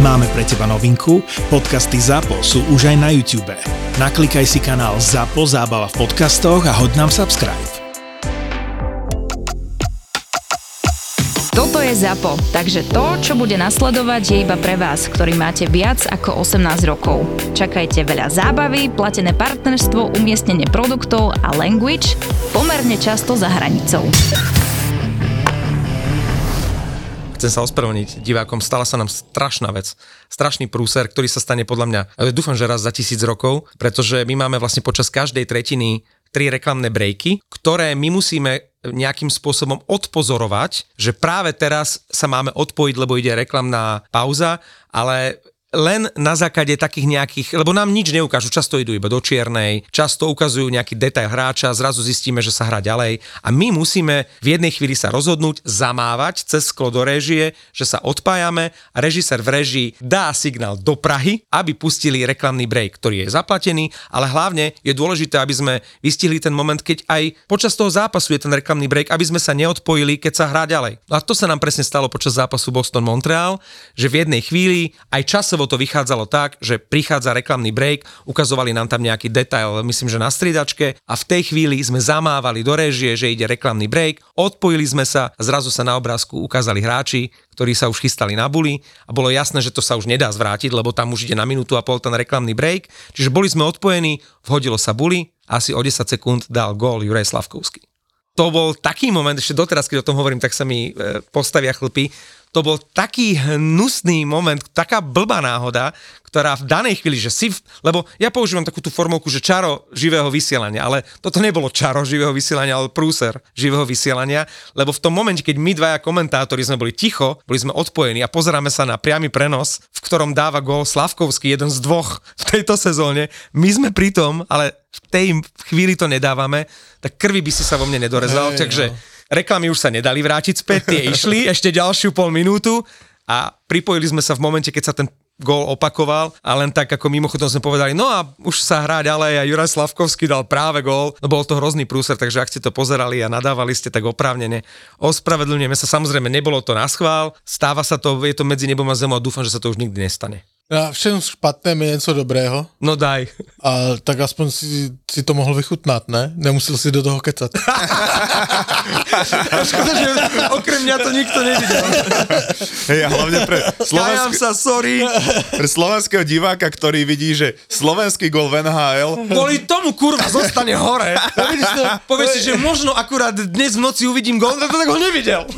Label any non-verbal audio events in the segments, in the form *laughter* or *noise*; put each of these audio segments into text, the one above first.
Máme pre teba novinku, podcasty ZAPO sú už aj na YouTube. Naklikaj si kanál ZAPO Zábava v podcastoch a hoď nám subscribe. Toto je ZAPO, takže to, čo bude nasledovať, je iba pre vás, ktorý máte viac ako 18 rokov. Čakajte veľa zábavy, platené partnerstvo, umiestnenie produktov a language pomerne často za hranicou. Chcem sa ospravedlniť divákom, stala sa nám strašná vec, strašný prúser, ktorý sa stane podľa mňa, dúfam, že raz za tisíc rokov, pretože my máme vlastne počas každej tretiny tri reklamné breaky, ktoré my musíme nejakým spôsobom odpozorovať, že práve teraz sa máme odpojiť, lebo ide reklamná pauza, ale len na základe takých nejakých, lebo nám nič neukážu, často idú iba do čiernej, často ukazujú nejaký detail hráča, zrazu zistíme, že sa hrá ďalej a my musíme v jednej chvíli sa rozhodnúť, zamávať cez sklo do réžie, že sa odpájame a režisér v režii dá signál do Prahy, aby pustili reklamný break, ktorý je zaplatený, ale hlavne je dôležité, aby sme vystihli ten moment, keď aj počas toho zápasu je ten reklamný break, aby sme sa neodpojili, keď sa hrá ďalej. A to sa nám presne stalo počas zápasu Boston-Montreal, že v jednej chvíli aj časovo časovo to vychádzalo tak, že prichádza reklamný break, ukazovali nám tam nejaký detail, myslím, že na stridačke a v tej chvíli sme zamávali do režie, že ide reklamný break, odpojili sme sa a zrazu sa na obrázku ukázali hráči, ktorí sa už chystali na buli a bolo jasné, že to sa už nedá zvrátiť, lebo tam už ide na minútu a pol ten reklamný break. Čiže boli sme odpojení, vhodilo sa buli, asi o 10 sekúnd dal gól Juraj Slavkovský. To bol taký moment, ešte doteraz, keď o tom hovorím, tak sa mi e, postavia chlpy, to bol taký hnusný moment, taká blbá náhoda, ktorá v danej chvíli, že si, lebo ja používam takú tú formovku, že čaro živého vysielania, ale toto nebolo čaro živého vysielania, ale prúser živého vysielania, lebo v tom momente, keď my dvaja komentátori sme boli ticho, boli sme odpojení a pozeráme sa na priamy prenos, v ktorom dáva gól Slavkovský, jeden z dvoch v tejto sezóne, my sme pri tom, ale v tej chvíli to nedávame, tak krvi by si sa vo mne nedorezal, hey, takže no reklamy už sa nedali vrátiť späť, tie *laughs* išli ešte ďalšiu pol minútu a pripojili sme sa v momente, keď sa ten gól opakoval a len tak ako mimochodom sme povedali, no a už sa hrá ďalej a Juraj Slavkovský dal práve gól, no bol to hrozný prúser, takže ak ste to pozerali a nadávali ste tak oprávnene, ospravedlňujeme sa, samozrejme nebolo to na schvál, stáva sa to, je to medzi nebom a zemou a dúfam, že sa to už nikdy nestane. Na všem špatném je něco dobrého. No daj. A tak aspoň si, si to mohl vychutnat, ne? Nemusel si do toho kecat. *laughs* Škoda, že okrem mňa to nikto nevidel. Hej, a hlavne pre, slovenské, sa, sorry. pre slovenského diváka, ktorý vidí, že slovenský gol v NHL... Kvôli tomu kurva zostane hore. Povieš si, že možno akurát dnes v noci uvidím gol, no tak ho nevidel.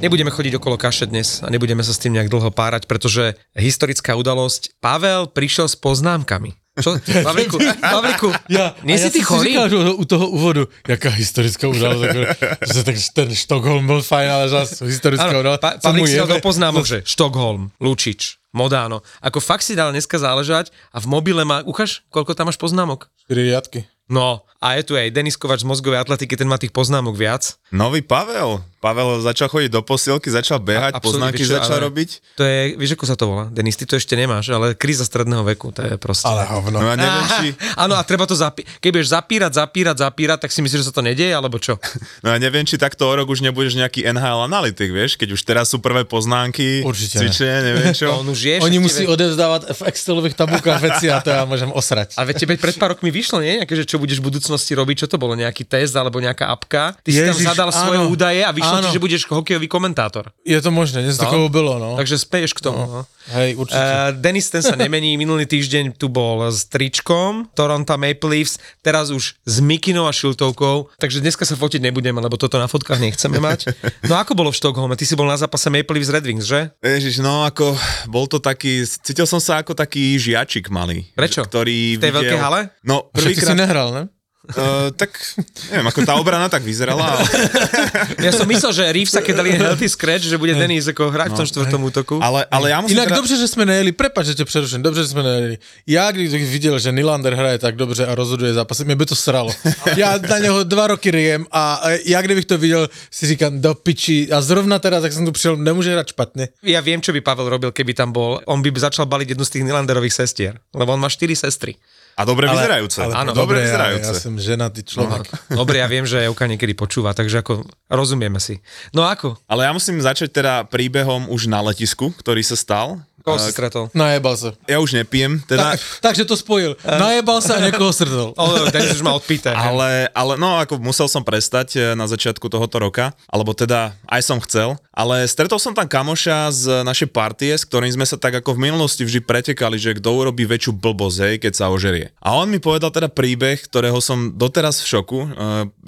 Nebudeme chodiť okolo kaše dnes a nebudeme sa s tým nejak dlho párať, pretože historická udalosť, Pavel prišiel s poznámkami. Čo? *laughs* Pavliku, Pavliku, ja, nie si ja ty chorý? Ja u toho úvodu, jaká historická udalosť, že tak ten Štokholm bol fajn, ale zase historická udalosť. Pa, Pavlik si dal do poznámok, že Štokholm, Lučič, Modáno. Ako fakt si dal dneska záležať a v mobile má, uchaš, koľko tam máš poznámok? 4 riadky. No, a je tu aj Denis Kovač z mozgovej atletiky, ten má tých poznámok viac. Nový Pavel. Pavel začal chodiť do posielky, začal behať, a, poznámky čo, začal robiť. To je, vieš ako sa to volá? Denis, ty to ešte nemáš, ale kríza stredného veku, to je proste. Ale hovno. No a neviem, či... *laughs* Áno, a treba to zapírať. Keď budeš zapírať, zapírať, zapírať, tak si myslíš, že sa to nedieje, alebo čo? *laughs* No a neviem, či takto o rok už nebudeš nejaký NHL analytik, vieš, keď už teraz sú prvé poznámky, Určite cvičenie, neviem *laughs* čo. On už je, Oni musí vie... odevzdávať v Excelových tabulkách veci a to ja môžem osrať. A viete, pred pár rokmi vyšlo, nie? Nejaké, že čo budeš v budúcnosti robiť, čo to bolo, nejaký test alebo nejaká apka. Ty Ježiš, si tam zadal áno, svoje údaje a vyšlo ti, že budeš hokejový komentátor. Je to možné, dnes no. takového bylo, no. Takže speješ k tomu. No. Hej, určite. Uh, Denis ten sa nemení, minulý týždeň tu bol s tričkom Toronto Maple Leafs, teraz už s Mikinou a Šiltovkou, takže dneska sa fotiť nebudeme, lebo toto na fotkách nechceme mať. No ako bolo v Štokholme? Ty si bol na zápase Maple Leafs Red Wings, že? Ježiš, no ako, bol to taký, cítil som sa ako taký žiačik malý. Prečo? Ktorý v tej videl, veľkej hale? No, prvýkrát... si nehral, ne? Uh, tak, neviem, ako tá obrana tak vyzerala. Ale... *laughs* Ja som myslel, že Reeves keď dali healthy scratch, že bude Denis ako hrať no, v tom no, štvrtom útoku. Ale, ale ja musím Inak teda... dobře, že sme nejeli, prepáč, že ťa preruším, dobře, že sme nejeli. Ja, když videl, že Nylander hraje tak dobře a rozhoduje zápasy, mne by to sralo. Ja na neho dva roky riem a ja, kdybych to videl, si říkám, do piči. A zrovna teraz, ak som tu prišiel, nemôže hrať špatne. Ja viem, čo by Pavel robil, keby tam bol. On by začal baliť jednu z tých Nylanderových sestier, lebo on má štyri sestry. A dobre vyzerajúce. Ale, Áno, dobre dobre, ja, vyzerajúce. ja som ženatý človek. No, *laughs* dobre, ja viem, že Euka niekedy počúva, takže ako rozumieme si. No ako? Ale ja musím začať teda príbehom už na letisku, ktorý sa stal. Koho si stretol? Najebal sa. Ja už nepijem, teda... Tak, takže to spojil. Najebal sa a niekoho. O, Denis *laughs* už ma odpýta. Ale, ale no, ako musel som prestať e, na začiatku tohoto roka, alebo teda aj som chcel, ale stretol som tam kamoša z našej partie, s ktorým sme sa tak ako v minulosti vždy pretekali, že kto urobí väčšiu blbosť, hej, keď sa ožerie. A on mi povedal teda príbeh, ktorého som doteraz v šoku. E,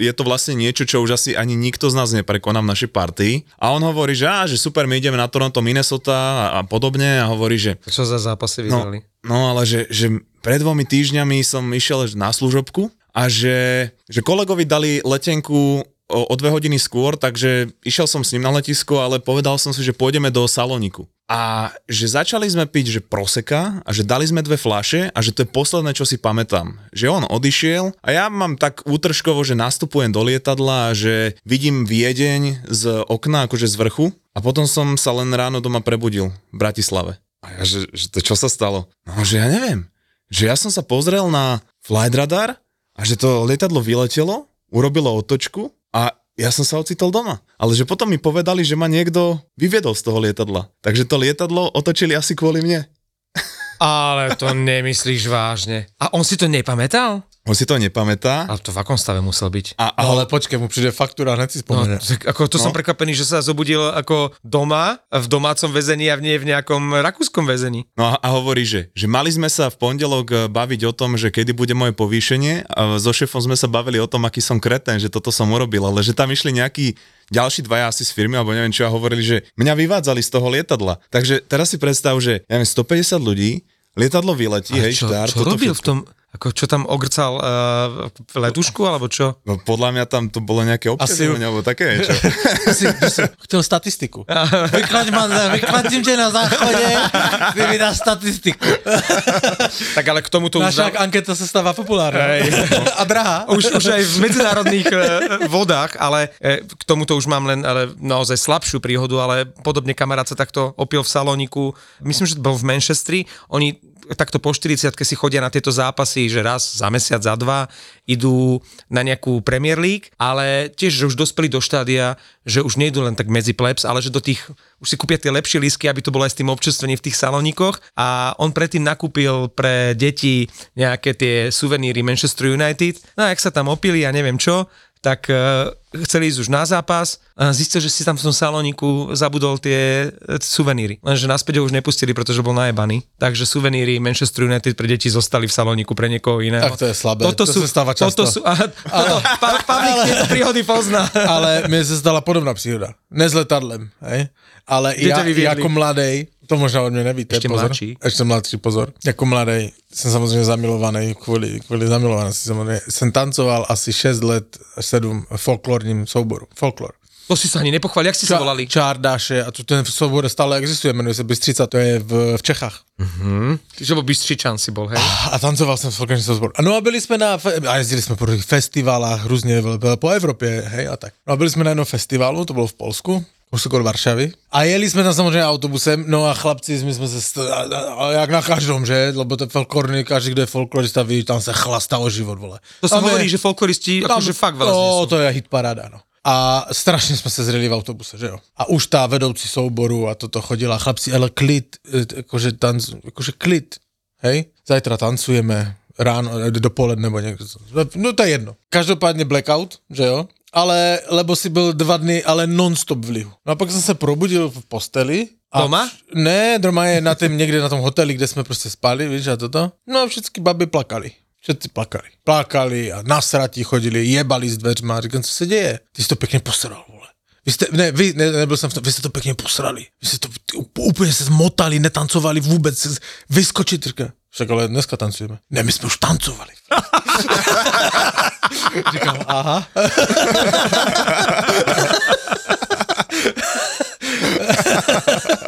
Je to vlastne niečo, čo už asi ani nikto z nás neprekoná v našej partii. A on hovorí, že, á, že super, my ideme na Toronto, Minnesota a, a podobne a hovorí, že Čo za zápasy No, vyzerali? no ale že, že pred dvomi týždňami som išiel na služobku a že, že kolegovi dali letenku o, o dve hodiny skôr, takže išiel som s ním na letisko, ale povedal som si, že pôjdeme do Saloniku. A že začali sme piť, že proseka a že dali sme dve flaše a že to je posledné, čo si pamätám. Že on odišiel a ja mám tak útržkovo, že nastupujem do lietadla a že vidím Viedeň z okna, akože z vrchu a potom som sa len ráno doma prebudil v Bratislave. A ja, že, že to čo sa stalo? No, že ja neviem. Že ja som sa pozrel na flight radar a že to lietadlo vyletelo, urobilo otočku ja som sa ocitol doma. Ale že potom mi povedali, že ma niekto vyviedol z toho lietadla. Takže to lietadlo otočili asi kvôli mne. Ale to nemyslíš vážne. A on si to nepamätal? On si to nepamätá. Ale to v akom stave musel byť? A, a No, ale počkej, mu príde faktúra, hneď si No, spomenie. tak ako to No. som prekvapený, že sa zobudil ako doma, v domácom väzení a nie v nejakom rakúskom väzení. No a, a hovorí, že, že mali sme sa v pondelok e, baviť o tom, že kedy bude moje povýšenie a so šéfom sme sa bavili o tom, aký som kreten, že toto som urobil, ale že tam išli nejakí ďalší dvaja asi z firmy, alebo neviem čo, a hovorili, že mňa vyvádzali z toho lietadla. Takže teraz si predstav, že ja neviem, 150 ľudí, lietadlo vyletí, A hej, čo, štár, čo toto robil v všetko. tom, ako čo tam ogrcal uh, letušku, alebo čo? No, podľa mňa tam to bolo nejaké občerstvenie, alebo také *laughs* niečo. Asi, chcel statistiku. *laughs* Vyklaď ma, vykladím ťa na záchode, ty mi dáš statistiku. Tak ale k tomu to už... Naša anketa sa stáva populárna. A drahá. už, už aj v medzinárodných e, vodách, ale e, k tomuto už mám len ale naozaj slabšiu príhodu, ale podobne kamarát sa takto opil v Saloniku, myslím, že to bol v Manchestri, oni takto po 40 si chodia na tieto zápasy, že raz za mesiac, za dva idú na nejakú Premier League, ale tiež, že už dospeli do štádia, že už nejdú len tak medzi plebs, ale že do tých, už si kúpia tie lepšie lísky, aby to bolo aj s tým občerstvením v tých salonikoch. A on predtým nakúpil pre deti nejaké tie suveníry Manchester United, no a jak sa tam opili a neviem čo, tak uh, chceli ísť už na zápas a zistil, že si tam v tom saloniku zabudol tie e, suveníry. Lenže naspäť ho už nepustili, pretože bol najebaný. Takže suveníry Manchester United pre deti zostali v saloniku pre niekoho iného. Tak to je slabé. Toto To sú, sa stáva často. Toto sú, a, toto, pa, Pavlík tieto príhody pozná. Ale mne sa stala podobná príhoda. Ne s letadlem, hej? Ale Kde ja, ja ako mladej, to možno od mňa nevíte, Ešte pozor. mladší? Ešte mladší, pozor. Ako mladej som samozrejme zamilovaný, kvôli, kvôli zamilovanosti samozrejme. Som tancoval asi 6 let, 7 folklórnym souboru. Folklor. To si sa ani nepochválil, jak si sa volali? Čárdáše, a tu ten soubor stále existuje, menuje sa Bystrica, to je v, v Čechách. Že bol Bystřičan si bol, hej? A tancoval jsem v folklorním souboru. No a byli jsme na, a jezdili jsme po různých festivalách, různě po Evropě, hej, a tak. No a byli jsme na jednom festivalu, to bylo v Polsku, okolo Varšavy. A jeli jsme tam samozřejmě autobusem, no a chlapci, my jsme se, st- a, a, a jak na každom, že? Lebo to folklorný, každý, kdo je folklorista, ví, tam se chlastá o život, vole. To sa je- hovorí, že folkloristi akože fakt veľa No, to je hit paráda, no. A strašně jsme se zreli v autobuse, že jo. A už ta vedoucí souboru a toto chodila, chlapci, ale klid, e, jakože, tanc, jakože klid, hej. Zajtra tancujeme, ráno, e, dopoledne nebo někdo. No to je jedno. Každopádně blackout, že jo. Ale, lebo si byl dva dny, ale non-stop v lihu. No a pak jsem se probudil v posteli. A Doma? Ne, doma je na tém, někde na tom hoteli, kde jsme prostě spali, víš, a toto. No a všechny baby plakali. Všetci plakali. Plakali a nasratí chodili, jebali s dveřma. Říkám, co se děje? Ty jsi to pěkně posral, vole. Vy jste, ne, vy, ne, nebyl jsem v tom, vy jste to pěkně posrali. Vy jste to úplně se zmotali, netancovali vůbec, vyskočit, říká. Však ale dneska tancujeme. Ne, my jsme už tancovali. *laughs* Říkám, aha. *laughs*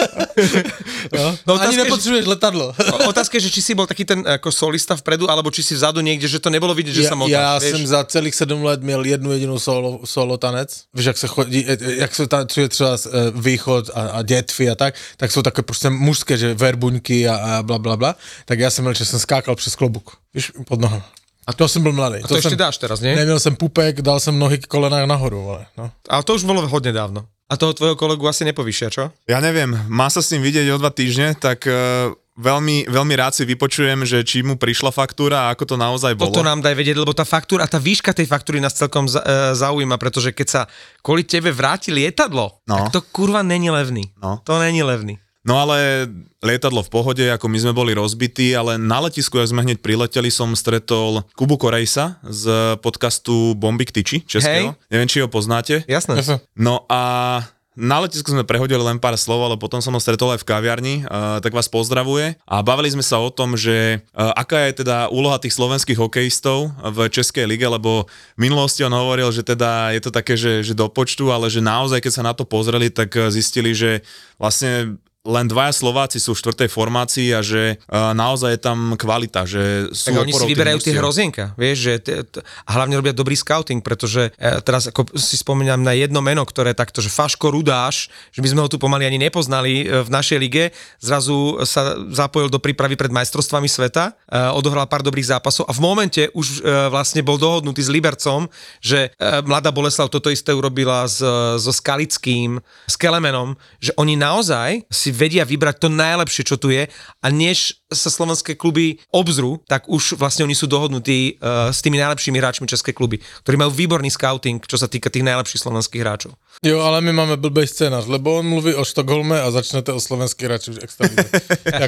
no. No, Ani otázka, je, že, nepotřebuješ letadlo. *laughs* otázka je, že či si bol taký ten ako solista vpredu, alebo či si vzadu niekde, že to nebolo vidieť, že já, sa motáš. já vieš? jsem za celých sedm let měl jednu jedinou solo, solo tanec. Víš, jak se chodí, eh, eh, jak se tancuje třeba eh, východ a, a dětvy a tak, tak jsou takové prostě mužské, že verbuňky a, a bla, bla, bla. Tak já jsem měl, že jsem skákal přes klobuk. Víš, pod nohama. A to jsem byl mladý. A to, ešte jsem, dáš teraz, nie? Neměl jsem pupek, dal jsem nohy k kolenách nahoru, ale no. Ale to už bolo hodne dávno. A toho tvojho kolegu asi nepovyšia, čo? Ja neviem, má sa s ním vidieť o dva týždne, tak uh, veľmi, veľmi rád si vypočujem, že či mu prišla faktúra a ako to naozaj bolo. Toto nám daj vedieť, lebo tá faktúra, tá výška tej faktúry nás celkom e, zaujíma, pretože keď sa kvôli tebe vráti lietadlo, No. tak to kurva není levný. No. To není levný. No ale lietadlo v pohode, ako my sme boli rozbití, ale na letisku, ak sme hneď prileteli, som stretol Kubu Korejsa z podcastu Bombik Tyči, českého. Neviem, či ho poznáte. Jasné. Jasne. No a na letisku sme prehodili len pár slov, ale potom som ho stretol aj v kaviarni, uh, tak vás pozdravuje. A bavili sme sa o tom, že uh, aká je teda úloha tých slovenských hokejistov v Českej lige, lebo v minulosti on hovoril, že teda je to také, že, že do počtu, ale že naozaj, keď sa na to pozreli, tak uh, zistili, že vlastne len dvaja Slováci sú v štvrtej formácii a že uh, naozaj je tam kvalita, že sú Tak oni si vyberajú tie hrozienka, vieš, že t- t- a hlavne robia dobrý scouting, pretože e, teraz ako si spomínam na jedno meno, ktoré takto, že Faško Rudáš, že my sme ho tu pomaly ani nepoznali e, v našej lige, zrazu sa zapojil do prípravy pred majstrovstvami sveta, e, odohral pár dobrých zápasov a v momente už e, vlastne bol dohodnutý s Libercom, že e, mladá Boleslav toto isté urobila s, so Skalickým, s Kelemenom, že oni naozaj si vedia vybrať to najlepšie, čo tu je a než sa slovenské kluby obzrú, tak už vlastne oni sú dohodnutí uh, s tými najlepšími hráčmi české kluby, ktorí majú výborný scouting, čo sa týka tých najlepších slovenských hráčov. Jo, ale my máme blbej scénář, lebo on mluví o Štokholme a začnete o slovenský hráči už extra. *laughs*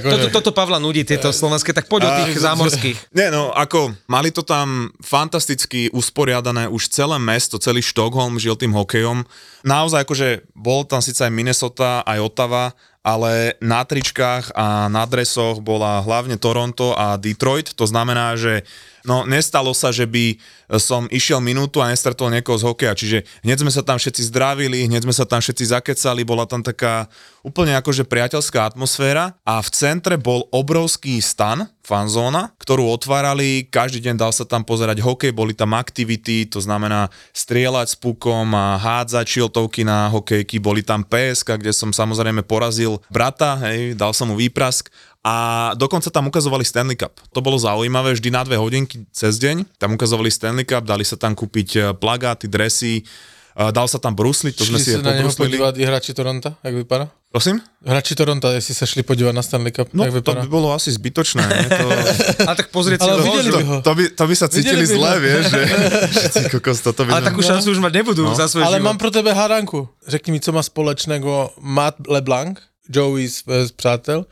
Toto, toto Pavla nudí, tieto slovenské, tak poď o tých zámorských. *laughs* Nie, no ako, mali to tam fantasticky usporiadané, už celé mesto, celý Štokholm žil tým hokejom. Naozaj akože bol tam síce aj Minnesota, aj Ottawa, ale na tričkách a na dresoch bola hlavne Toronto a Detroit, to znamená, že no nestalo sa, že by som išiel minútu a nestretol niekoho z hokeja, čiže hneď sme sa tam všetci zdravili, hneď sme sa tam všetci zakecali, bola tam taká úplne akože priateľská atmosféra. A v centre bol obrovský stan, fanzóna, ktorú otvárali, každý deň dal sa tam pozerať hokej, boli tam aktivity, to znamená strieľať s pukom a hádzať šiltovky na hokejky, boli tam PSK, kde som samozrejme porazil brata, hej, dal som mu výprask a dokonca tam ukazovali Stanley Cup. To bolo zaujímavé, vždy na dve hodinky cez deň. Tam ukazovali Stanley Cup, dali sa tam kúpiť eh, plagáty, dresy, eh, dal sa tam brusliť, to sme Šli si aj na něho pobruslili. podívat i hráči Toronto, jak vypadá? Prosím? Hráči Toronto, jestli se šli podívat na Stanley Cup, No jak to vypadá? by bolo asi zbytočné. Nie? To, *laughs* Ale tak pozrieť si by ho. to, by, to by sa cítili Videli zle, vieš, že, *laughs* kokos, toto by Ale sme- takú šancu už mať nebudú No. za svoj Ale život. mám pro tebe hádanku. Řekni mi, co má společného Matt LeBlanc, Joey z, z Přátel,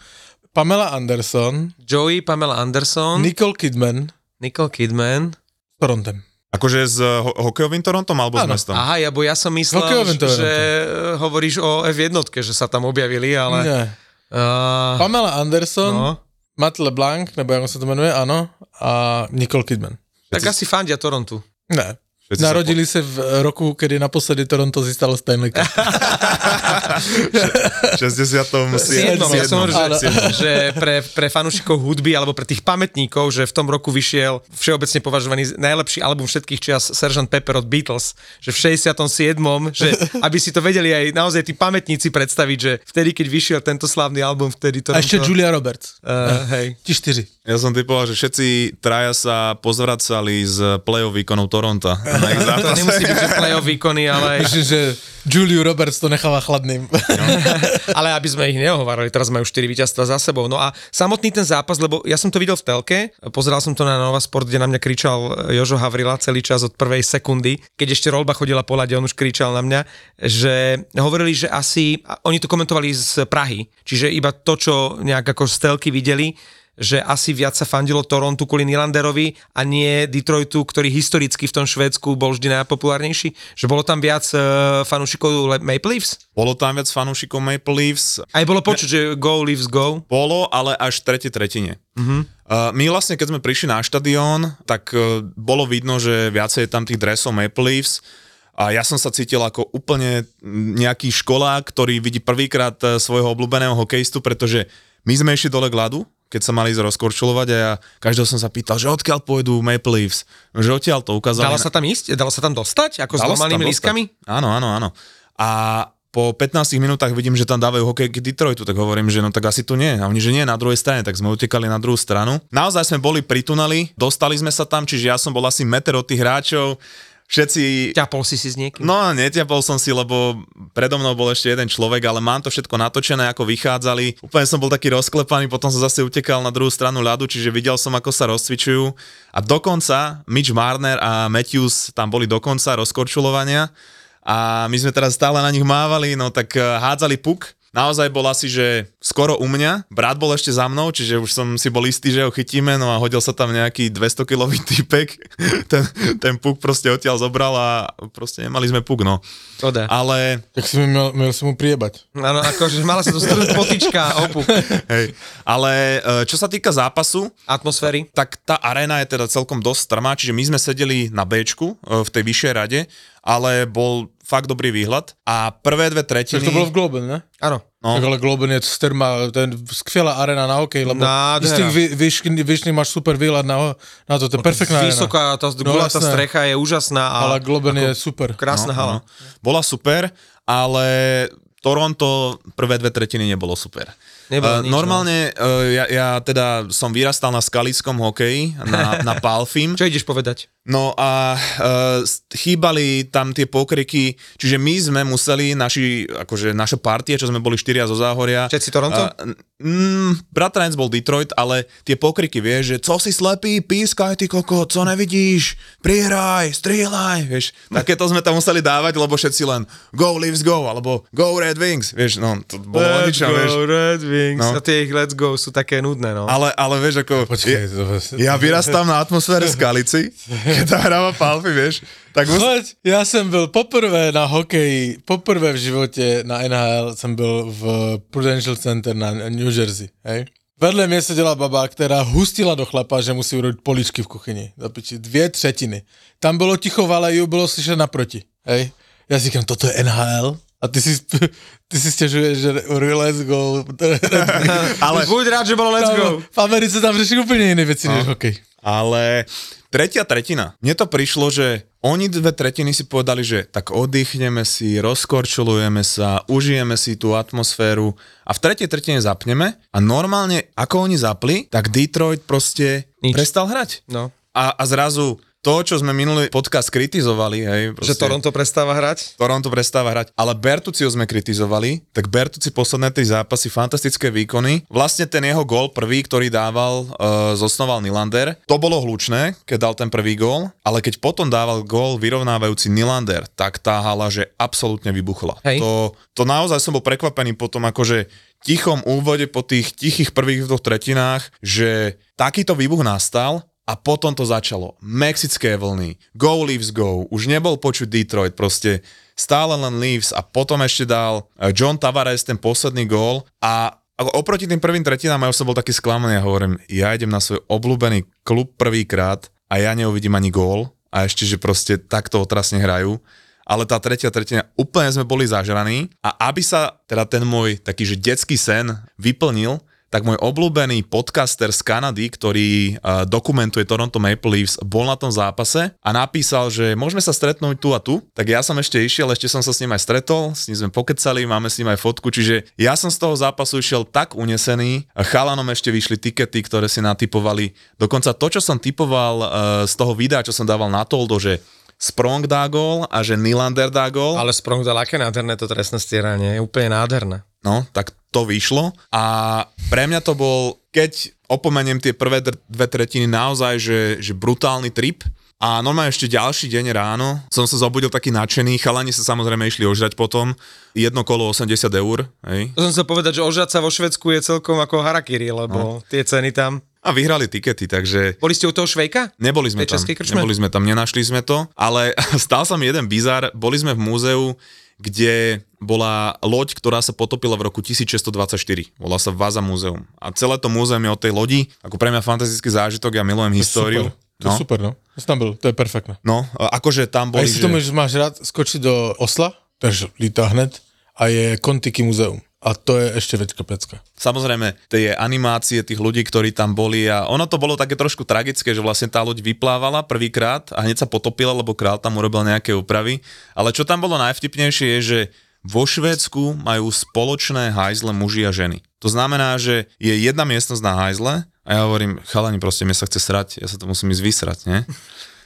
Pamela Anderson, Joey, Pamela Anderson, Nicole Kidman Nicole Kidman. s Torontem. Akože s ho- hokejovým Torontom alebo s Áno. mestom? Aha, ja, bo ja som myslel, Hokejovým že e, hovoríš o F1, že sa tam objavili, ale... Ne. Uh, Pamela Anderson, no, Matt LeBlanc, nebo jak se to jmenuje, ano, a Nicole Kidman. tak asi fandia Torontu. Ne. Všetci sa Narodili se v roku, kedy naposledy Toronto získalo Stanley Cup. *laughs* Po 67. Siedmom, ja som hovoril, že, že pre, pre fanúšikov hudby alebo pre tých pamätníkov, že v tom roku vyšiel všeobecne považovaný najlepší album všetkých čias Sgt. Pepper od Beatles, že v 67. že aby si to vedeli aj naozaj tí pamätníci predstaviť, že vtedy, keď vyšiel tento slávny album, vtedy to... A ještě Julia Roberts. Uh, hej. Ti čtyři. Ja som typoval, že všetci traja sa pozvracali z play-off výkonov Toronto. *laughs* *laughs* To nemusí byť, že play-off výkony, ale, *laughs* Myslím, že Juliu Roberts to necháva chladným. *laughs* ale aby sme ich neohovárali, teraz majú 4 víťazstva za sebou. No a samotný ten zápas, lebo ja som to videl v telke, pozeral som to na Nova Sport, kde na mňa kričal Jožo Havrila celý čas od prvej sekundy, keď ešte Rolba chodila po lade, on už kričal na mňa, že hovorili, že asi, oni to komentovali z Prahy, čiže iba to, čo nejak ako z telky videli, že asi viac sa fandilo Torontu kvôli Nylanderovi a nie Detroitu, ktorý historicky v tom Švédsku bol vždy najpopulárnejší? Že bolo tam viac uh, fanúšikov Le- Maple Leafs? Bolo tam viac fanúšikov Maple Leafs, Aj bolo počuť, že go Leafs go. bolo, ale až v tretej tretine. Uh, my vlastne, keď sme prišli na štadión, tak uh, bolo vidno, že viacej je tam tých dresov Maple Leafs a ja som sa cítil ako úplne nejaký školák, ktorý vidí prvýkrát svojho obľúbeného hokejistu, pretože my sme išli dole k ľadu, keď sa mali ísť rozkorčulovať a ja každého som sa pýtal, že odkiaľ pôjdu Maple Leafs, že odtiaľ to ukázali. Dalo sa tam ísť? Dalo sa tam dostať? Ako s Dalo tam normálnymi lískami? Áno, áno, áno. A po 15 minútach vidím, že tam dávajú hokej k Detroitu, tak hovorím, že no tak asi tu nie. A oni, že nie, na druhej strane, tak sme utekali na druhú stranu. Naozaj sme boli pri tuneli, dostali sme sa tam, čiže ja som bol asi meter od tých hráčov, všetci Ťapol si si s niekým? No, netiapol som si, lebo predo mnou bol ešte jeden človek, ale mám to všetko natočené, ako vychádzali. Úplne som bol taký rozklepaný, potom som zase utekal na druhú stranu ľadu, čiže videl som, ako sa rozcvičujú. A dokonca Mitch Marner a Matthews tam boli dokonca rozkorčulovania a my sme teraz stále na nich mávali, no tak eh, hádzali puk. Naozaj bol asi, že skoro u mňa. Brat bol ešte za mnou, čiže už som si bol istý, že ho chytíme, no a hodil sa tam nejaký 200-kilový *laughs* typek. ten, ten puk proste odtiaľ zobral a proste nemali sme puk, no. To dá. Ale Tak si mi mal, mal si mu priebať. Áno, akože mala sa strhnúť potička opuk. *laughs* Hej. Ale e, čo sa týka zápasu, Atmosféry. tak tá arena je teda celkom dosť strmá, čiže my sme sedeli na Bčku e, v tej vyššej rade, ale bol fakt dobrý výhľad a prvé dve Tak tretiny... to bolo v Globen, ne? Áno. No. Tak ale Globen je strma, to je skvelá arena na hokej, lebo Nádhera. z tých vy, vyšný máš super výhľad na, na to, to je perfektná arena. Vysoká, tá No gulatá jasné. strecha je úžasná a Ale Globen je super. krásna No, hala. Bola super, ale Toronto prvé dve tretiny nebolo super. Nebolo Eh, nič, normálne uh, ja, ja teda som vyrastal na skalickom hokeji, na, na Palfim. Čo ideš povedať? No a uh, chýbali tam tie pokriky, čiže my sme museli, naši, akože naša partie, čo sme boli štyria zo Záhoria. Všetci Toronto? Uh, mm, bratranec bol Detroit, ale tie pokriky, vieš, že co si slepý, pískaj ty koko, co nevidíš, prihraj, strieľaj, vieš. Takéto sme tam museli dávať, lebo všetci len go Leafs go, alebo go Red Wings, vieš, no to bolo o ničom, vieš. Red Wings. No. A tie ich Let's Go sú také nudné, no. Ale, ale vieš, ako... Počkej, to, Ja vyrastám na atmosfére Skalici, keď tam hráva Palfy, vieš, tak mus... Poď, ja jsem byl poprvé na hokeji, poprvé v životě na NHL jsem byl v Prudential Center na New Jersey, hej. Vedle mě seděla baba, která hustila do chlapa, že musí urobit poličky v kuchyni. Za piči, dvě třetiny. Tam bylo ticho v aleju, bylo slyšet naproti, hej. Já si říkám, toto je NHL? A ty si, ty si stěžuješ, že let's go. *laughs* Ale, Buď rád, že bolo Let's Go. v Americe tam řeší úplně jiné věci než hokej. ale tretia tretina. Mne to prišlo, že oni dve tretiny si povedali, že tak oddychneme si, rozkorčulujeme sa, užijeme si tú atmosféru a v tretej tretine zapneme a normálne, ako oni zapli, tak Detroit proste Nič. prestal hrať. No. A, a zrazu to, čo sme minulý podcast kritizovali, hej, Že Toronto prestáva hrať? Toronto prestáva hrať, ale Bertuciho sme kritizovali, tak Bertuci posledné tri zápasy, fantastické výkony. Vlastne ten jeho gól prvý, ktorý dával, uh, zosnoval Nylander. To bolo hlučné, keď dal ten prvý gól, ale keď potom dával gól vyrovnávajúci Nylander, tak tá hala, že absolútne vybuchla. Hej. To, to naozaj som bol prekvapený potom akože tichom úvode po tých tichých prvých dvoch tretinách, že takýto výbuch nastal a potom to začalo. Mexické vlny, go Leafs go, už nebol počuť Detroit, proste. Stále len Leafs a potom ešte dal eh, John Tavares ten posledný gól. A oproti tým prvým tretinám ja už som bol taký sklamaný a hovorím, ja idem na svoj obľúbený klub prvýkrát a ja neuvidím ani gól. A ešte, že proste takto otrasne hrajú. Ale tá tretia tretina úplne sme boli zažraní. A aby sa teda ten môj taký, že detský sen vyplnil, tak môj obľúbený podcaster z Kanady, ktorý dokumentuje Toronto Maple Leafs, bol na tom zápase a napísal, že môžeme sa stretnúť tu a tu. Tak ja som ešte išiel, ešte som sa s ním aj stretol, s ním sme pokecali, máme s ním aj fotku, čiže ja som z toho zápasu išiel tak unesený, chalanom ešte vyšli tikety, ktoré si natypovali. Dokonca to, čo som typoval uh, z toho videa, čo som dával na Toldo, že Sprong dá gól a že Nylander dá gól. Ale Sprong dal aké nádherné to trestné stieranie, je úplne nádherné. No, tak to vyšlo a pre mňa to bol, keď opomeniem tie prvé dve tretiny, naozaj, že, že brutálny trip. A normálne ešte ďalší deň ráno som sa zobudil taký nadšený, chalani sa samozrejme išli ožrať potom, jedno kolo 80 eur, hej. To som sa povedať, že ožrať sa vo Švedsku je celkom ako harakiri, lebo tie ceny tam... A vyhrali tikety, takže Boli ste u toho Švejka? Neboli sme tam, neboli sme tam, nenašli sme to, ale *laughs* stal sa mi jeden bizar, boli sme v múzeu, kde bola loď, ktorá sa potopila v roku 1624. Volá sa Vaza múzeum. A celé to múzeum je o tej lodi, ako pre mňa fantastický zážitok, ja milujem históriu. To je super, no. Ja som tam byl, to je perfektné. No, a akože tam A boli, jestli že... to máš rád skočit do Osla, takže lítá hned, a je Kontiky muzeum. A to je ešte väčšia pecka. Samozrejme, tie animácie tých ľudí, ktorí tam boli a ono to bolo také trošku tragické, že vlastne tá loď vyplávala prvýkrát a hneď sa potopila, lebo král tam urobil nejaké úpravy. Ale čo tam bolo najvtipnejšie je, že vo Švédsku majú spoločné hajzle muži a ženy. To znamená, že je jedna miestnosť na hajzle a ja hovorím, chalani, proste mi sa chce srať, ja sa to musím ísť vysrať, nie?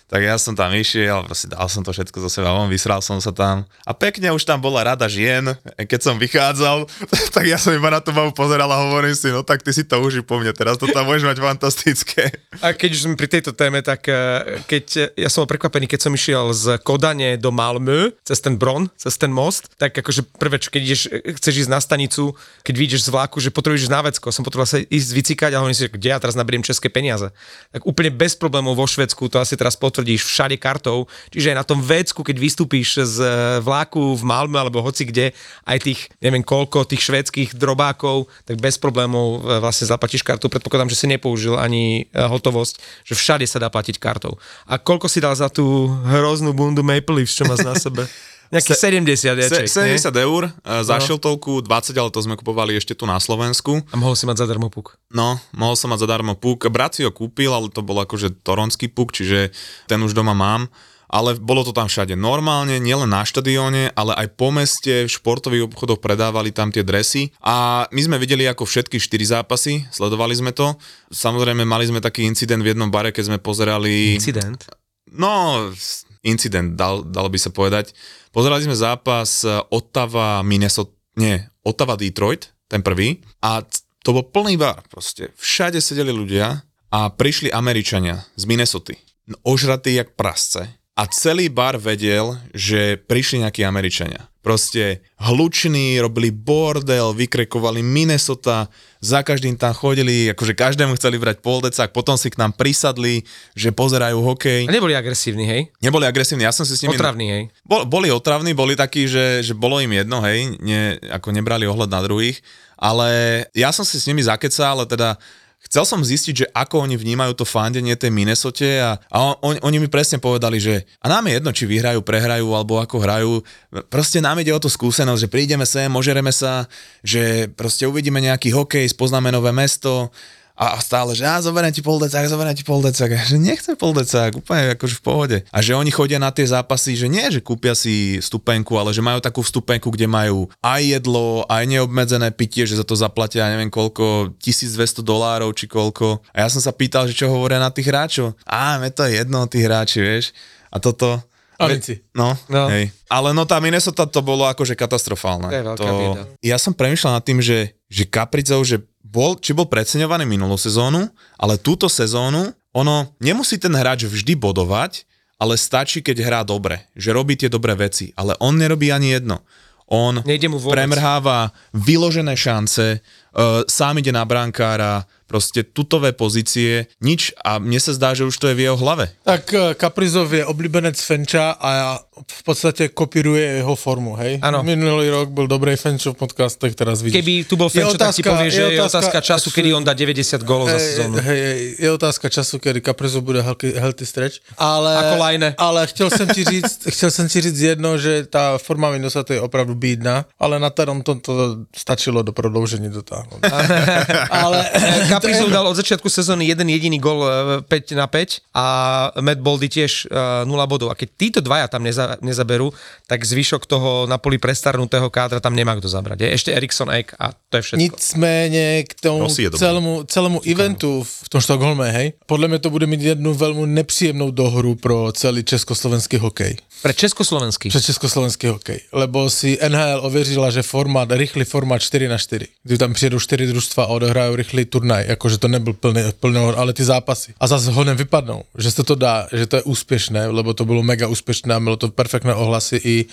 Tak ja som tam išiel, proste dal som to všetko zo seba von, vysral som sa tam. A pekne už tam bola rada žien, keď som vychádzal, *laughs* tak ja som iba na tú babu pozeral a hovorím si, no tak ty si to uži po mne, teraz to tam môžeš mať fantastické. A keď už sme pri tejto téme, tak eh, keď ja som bol prekvapený, keď som išiel z Kodane do Malmö, cez ten Bron, cez ten most, tak akože prvé, čo keď ideš, eh, chceš ísť na stanicu, keď vyjdeš z vlaku, že potrebuješ na vecko, som potreboval sa ísť vycikať a hovorím si, kde ja teraz naberiem české peniaze. Tak úplne bez problémov vo Švedsku, to asi teraz potvrdíš všade kartou, čiže aj na tom vecku, keď vystúpíš z eh, vlaku v Malmö alebo hoci kde, aj tých, neviem koľko, tých švedských drobákov, tak bez problémov eh, vlastne zaplatíš kartu. Predpokladám, že si nepoužil ani eh, hotovosť, že všade sa dá platiť kartou. A koľko si dal za tú hroznú bundu Maple Leafs, čo máš na sebe? *laughs* Nejaký Se- 70 jaček, Se, 70 nie? eur, e, za No. šiltovku 20, ale to sme kupovali ešte tu na Slovensku. A mohol si mať zadarmo puk. No, mohol som mať zadarmo puk. Brat si ho kúpil, ale to bol akože toronský puk, čiže ten už doma mám. Ale bolo to tam všade normálne, nielen na štadióne, ale aj po meste, v športových obchodoch predávali tam tie dresy. A my sme videli ako všetky 4 zápasy, sledovali sme to. Samozrejme, mali sme taký incident v jednom bare, keď sme pozerali... Incident. No, incident, dal, dalo by sa povedať. Pozerali sme zápas eh, Ottawa, Minnesota, nie, Ottawa, Detroit, ten prvý. A to bol plný bar proste. Všade sedeli ľudia a prišli Američania z Minnesota. No, Ožratí jak prasce. A celý bar vedel, že prišli nejakí Američania. Proste hluční, robili bordel, vykrekovali Minnesota, za každým tam chodili, akože každému chceli brať poldecák, potom si k nám prisadli, že pozerajú hokej. A neboli agresívni, hej? Neboli agresívni, ja som si s nimi... Otravní, hej? Bol, boli otravní, boli takí, že, že bolo im jedno, hej, ne, ako nebrali ohľad na druhých, ale ja som si s nimi zakecal, ale teda chcel som zistiť, že ako oni vnímajú to fandenie tej Minnesote a, a on, oni mi presne povedali, že a nám je jedno, či vyhrajú, prehrajú alebo ako hrajú, proste nám ide o tú skúsenosť, že prídeme sem, ožereme sa, že proste uvidíme nejaký hokej, spoznáme nové mesto, a a stále, že á, zoberiem ti poldecák, zoberiem ti poldecák. A že nechcem poldecák, úplne akože v pohode. A že oni chodia na tie zápasy, že nie, že kúpia si stupenku, ale že majú takú vstupenku, kde majú aj jedlo, aj neobmedzené pitie, že za to zaplatia neviem koľko, 1200 dolárov či koľko. A ja som sa pýtal, že čo hovoria na tých hráčov. Á, me to je jedno, tí hráči, vieš. A toto... Anici. No, No. Hej. Ale no tá Minnesota to bolo akože katastrofálne. To je veľká bieda. Ja som premyšľal nad tým, že, že Kapricov, že bol, či bol preceňovaný minulú sezónu, ale túto sezónu, ono nemusí ten hráč vždy bodovať, ale stačí, keď hrá dobre, že robí tie dobré veci, ale on nerobí ani jedno. On Nejde mu vôbec. premrháva vyložené šance, uh, sám ide na brankára, proste tutové pozície, nič a mne sa zdá, že už to je v jeho hlave. Tak eh, Kaprizov je oblíbenec Fenča a v podstate kopíruje jeho formu, hej? Áno. Minulý rok byl dobrý Fenčo v podcastech, teraz vidíš. Keby tu bol Fenčo, tak ti povie, že je otázka času, sú- kedy on dá 90 gólov za sezónu. hej, hej, je otázka času, kedy Kaprizov bude healthy, healthy stretch. Ale, Ako Lajne. ale chtěl jsem ti říct, *laughs* chtěl jsem ti říct jedno, že ta forma Minnesota je opravdu bídna, ale na Tarom to, stačilo do prodloužení dotáhnuť. *laughs* ale Kaprizov dal od začiatku sezóny jeden jediný gol e, 5 na 5 a Matt Boldy tiež e, 0 bodov. A keď títo dvaja tam neza, nezaberú, tak zvyšok toho na poli prestarnutého kádra tam nemá kto zabrať. Je ešte Erikson Ek a to je všetko. Nicméně k tomu celému, celému eventu v tom Stockholme, hej, podle mě to bude mít jednu velmi nepříjemnou dohru pro celý československý hokej. Pre Československý. Přes československý hokej. Lebo si NHL ověřila, že formát, rychlý formát 4 na 4. Kdy tam přijedou 4 družstva a odehrajou rychlý turnaj, jakože to nebyl plný, plný, ale ty zápasy. A zase honem vypadnou, že se to dá, že to je úspěšné, lebo to bylo mega úspěšné a mělo to perfektné ohlasy i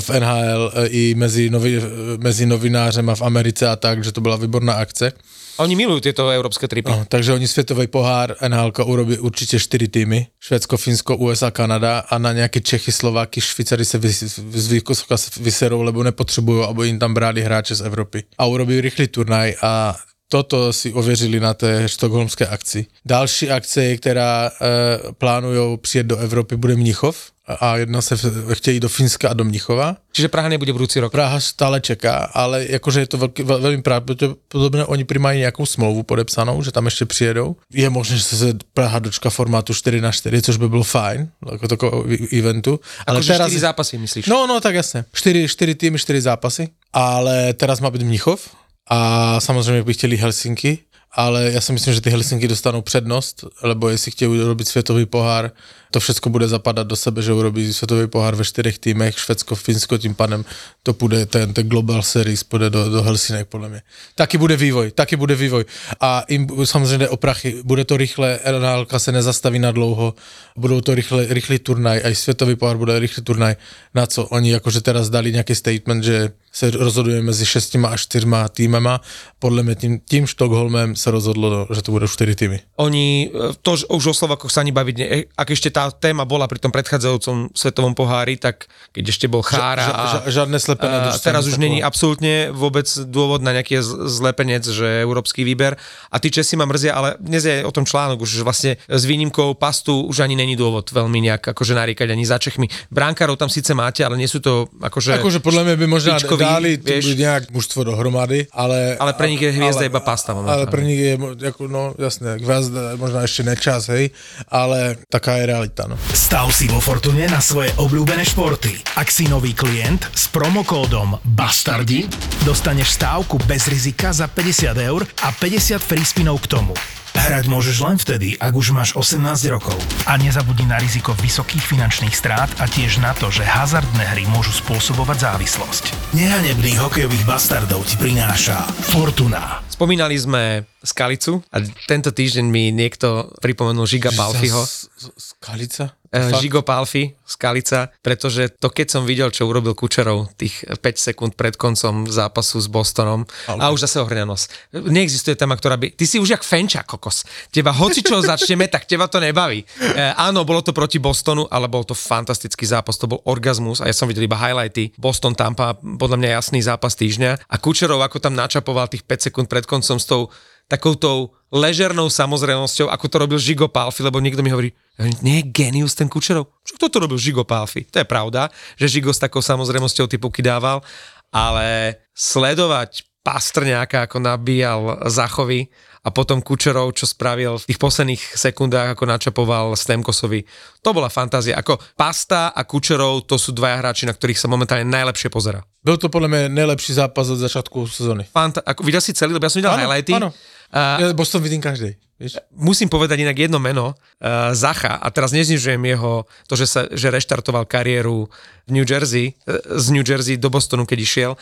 v NHL, i mezi, novi, mezi novinářem a v Americe a tak, že to byla výborná akce. Oni milujú tieto európske tripy. No, takže oni světový pohár NHL urobí určitě čtyři týmy. Švédsko, Finsko, USA, Kanada a na nějaké Čechy, Slováky, Švýcary se vys- z vysoka vyserou, lebo nepotřebují, aby jim tam brali hráče z Evropy. A urobí rychlý turnaj a toto si ověřili na té štokholmské akci. Další akce, která e, plánují přijet do Evropy, bude Mnichov a jedna se v- chtějí do Finska a do Mnichova. Čiže Praha nebude budúci rok. Praha stále čeká, ale jakože je to velký, vel, velmi pravděpodobně, oni prý mají nějakou smlouvu podepsanou, že tam ještě přijedou. Je možné, že se Praha dočká formátu 4 na 4, což by bylo fajn, jako takového eventu. Ale Akože 4 zápasy, myslíš? No, no, tak jasne. 4, 4 týmy, 4 zápasy, ale teraz má byť Mnichov a samozřejmě by chtěli Helsinky, ale já si myslím, že ty Helsinky dostanou přednost, lebo jestli chtějí urobit světový pohár, to všechno bude zapadat do sebe, že urobí světový pohár ve čtyřech týmech, Švédsko, Finsko, tím pádem to půjde, ten, ten Global Series půjde do, do Helsinek, podle mě. Taky bude vývoj, taky bude vývoj. A jim samozřejmě o prachy, bude to rychle, nhl se nezastaví na dlouho, budou to rychle, rychlý turnaj, aj světový pohár bude rychlý turnaj, na co oni jakože teraz dali nějaký statement, že se rozhoduje mezi šestima a čtyřma týmama. Podle mě tím, tím Štokholmem se rozhodlo, že to budou čtyři týmy. Oni, e, to už o Slovakoch sa ani baviť, ne, e, ak ešte tá téma bola pri tom predchádzajúcom svetovom pohári, tak keď ešte bol Chára Ža- a... ža- žádné slepené a družstvo, teraz už není absolútne vôbec dôvod na nejaký zlepenec, že európsky výber. A tí Česi ma mrzia, ale dnes je o tom článok už, vlastne s výnimkou pastu už ani není dôvod veľmi nejak akože naríkať ani za Čechmi. Bránkárov tam síce máte, ale nie sú to akože... Akože podle mě by špičkoví, dali tu vieš. nějak mužstvo dohromady, ale... Ale pre nich je hviezda iba pasta Ale momentálne. pre nich je, jako, no jasné, hviezda možná ešte nečas, hej, ale taká je realita, no. Stav si vo Fortune na svoje obľúbené športy. Ak si nový klient s promokódom BASTARDI, dostaneš stávku bez rizika za 50 eur a 50 free spinov k tomu. Hrať môžeš len vtedy, ak už máš 18 rokov. A nezabudni na riziko vysokých finančných strát a tiež na to, že hazardné hry môžu spôsobovať závislosť. Nehanebných hokejových bastardov ti prináša Fortuna. Spomínali sme Skalicu a tento týždeň mi niekto pripomenul Žiga z- Skalica? Eh, Fakt? Žigo Palfi, Skalica, pretože to keď som videl, čo urobil Kučerov tých 5 sekúnd pred koncom zápasu s Bostonom a už zase ohrňa nos. Neexistuje téma, ktorá by... Ty si už jak fenča, kokos. Teba hoci čo začneme, tak teba to nebaví. E, áno, bolo to proti Bostonu, ale bol to fantastický zápas, to bol orgazmus a ja som videl iba highlighty. Boston Tampa, podľa mňa jasný zápas týždňa a Kučerov ako tam načapoval tých 5 sekúnd pred koncom s tou takoutou ležernou samozrejmosťou, ako to robil Žigo Palfi, lebo niekto mi hovorí, nie je genius ten Kučerov? Čo kto to robil Žigo Palfi? To je pravda, že Žigo s takou samozrejmosťou typuky dával, ale sledovať Pastrňáka, ako nabíjal Zachovi a potom Kučerov, čo spravil v tých posledných sekundách, ako načapoval Stemkosovi. To bola fantázia. Ako Pasta a Kučerov, to sú dvaja hráči, na ktorých sa momentálne najlepšie pozera. Byl to podle mě nejlepší zápas od začátku sezóny. Fanta- ako, videl si celý, lebo ja som videl highlighty. Áno. A Ja Boston vidím každý. Víš? musím povedať inak jedno meno, uh, Zacha, a teraz neznižujem jeho, to, že, sa, že reštartoval kariéru v New Jersey, uh, z New Jersey do Bostonu, keď išiel.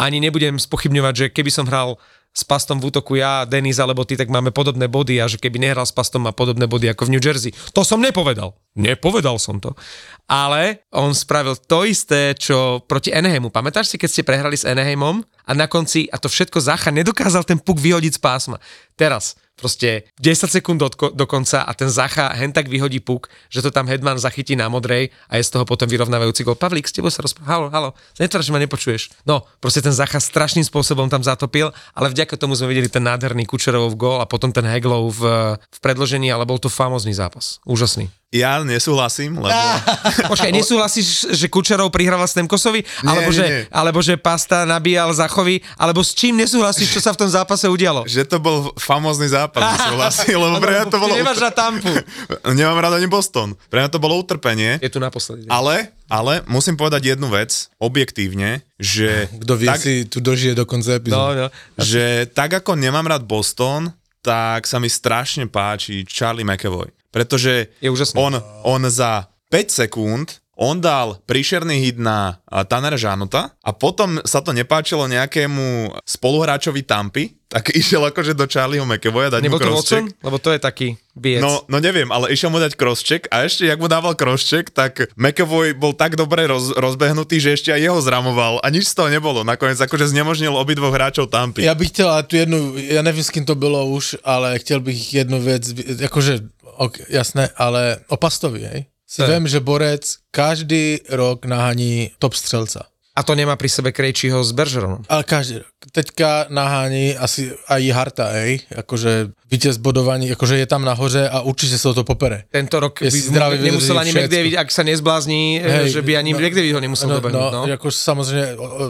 Ani nebudem spochybňovať, že keby som hral s pastom v útoku ja, Denis alebo ty, tak máme podobné body a že keby nehral s pastom má podobné body ako v New Jersey. To som nepovedal. Nepovedal som to. Ale on spravil to isté, čo proti Anaheimu. Pamätáš si, keď ste prehrali s Anaheimom a na konci, a to všetko Zacha nedokázal ten puk vyhodiť z pásma. Teraz, proste 10 sekúnd do, do konca a ten Zacha hen tak vyhodí puk, že to tam Hedman zachytí na modrej a je z toho potom vyrovnávajúci gol. Pavlík, s tebou sa rozpráva. Halo, halo, netvár, že ma nepočuješ. No, proste ten Zacha strašným spôsobom tam zatopil, ale vďaka tomu sme videli ten nádherný Kučerovov gól a potom ten Heglov v, v predložení, ale bol to famózny zápas. Úžasný. Ja nesúhlasím, lebo... *laughs* Počkaj, nesúhlasíš, že Kučerov prihrával Stemkosovi? alebo, nie, že, nie. alebo že Pasta nabíjal Zachovi? Alebo s čím nesúhlasíš, čo sa v tom zápase udialo? že to bol famózny zápas, nesúhlasím, lebo pre mňa to bolo... *laughs* Nemáš na tampu. *laughs* Nemám rád ani Boston. Pre mňa to bolo utrpenie, Je tu naposledy. ale, ale musím povedať jednu vec, objektívne, že... Kdo ví, tak, si tu dožije do konce epizódy. No, no. že tak ako nemám rád Boston, tak sa mi strašne páči Charlie McAvoy. Pretože Je úžasný. on, on za 5 sekúnd on dal príšerný hit na a, Tannera Žanota a potom sa to nepáčilo nejakému spoluhráčovi Tampy, tak *laughs* išiel akože do Charlieho McAvoya dať Nebol mu to crosscheck. Watson? Lebo to je taký biec. No, no neviem, ale išiel mu dať crosscheck a ešte, jak mu dával crosscheck, tak McAvoy bol tak dobre roz, rozbehnutý, že ešte aj jeho zramoval a nič z toho nebolo. Nakoniec akože znemožnil obidvoch hráčov Tampy. Já bych ale tu jednu, já nevím, s kým to bylo už, ale chtěl bych jednu věc, jakože, ok, jasné, ale o Pastovi, hej? Si To vím, že Borec každý rok nahaní top střelca. A to nemá pri sebe Krejčího s Bergeronom. Ale každý rok. Teďka nahání asi aj Harta, ej, akože vítěz bodovaní, akože je tam nahoře a určite sa to popere. Tento rok by zdravý, mu- nemusel ani. McDavid, ak sa nezblázni, Hej, že by ani no, McDavid ho nemusel no, dobehnúť. no, No, ako samozrejme o, o,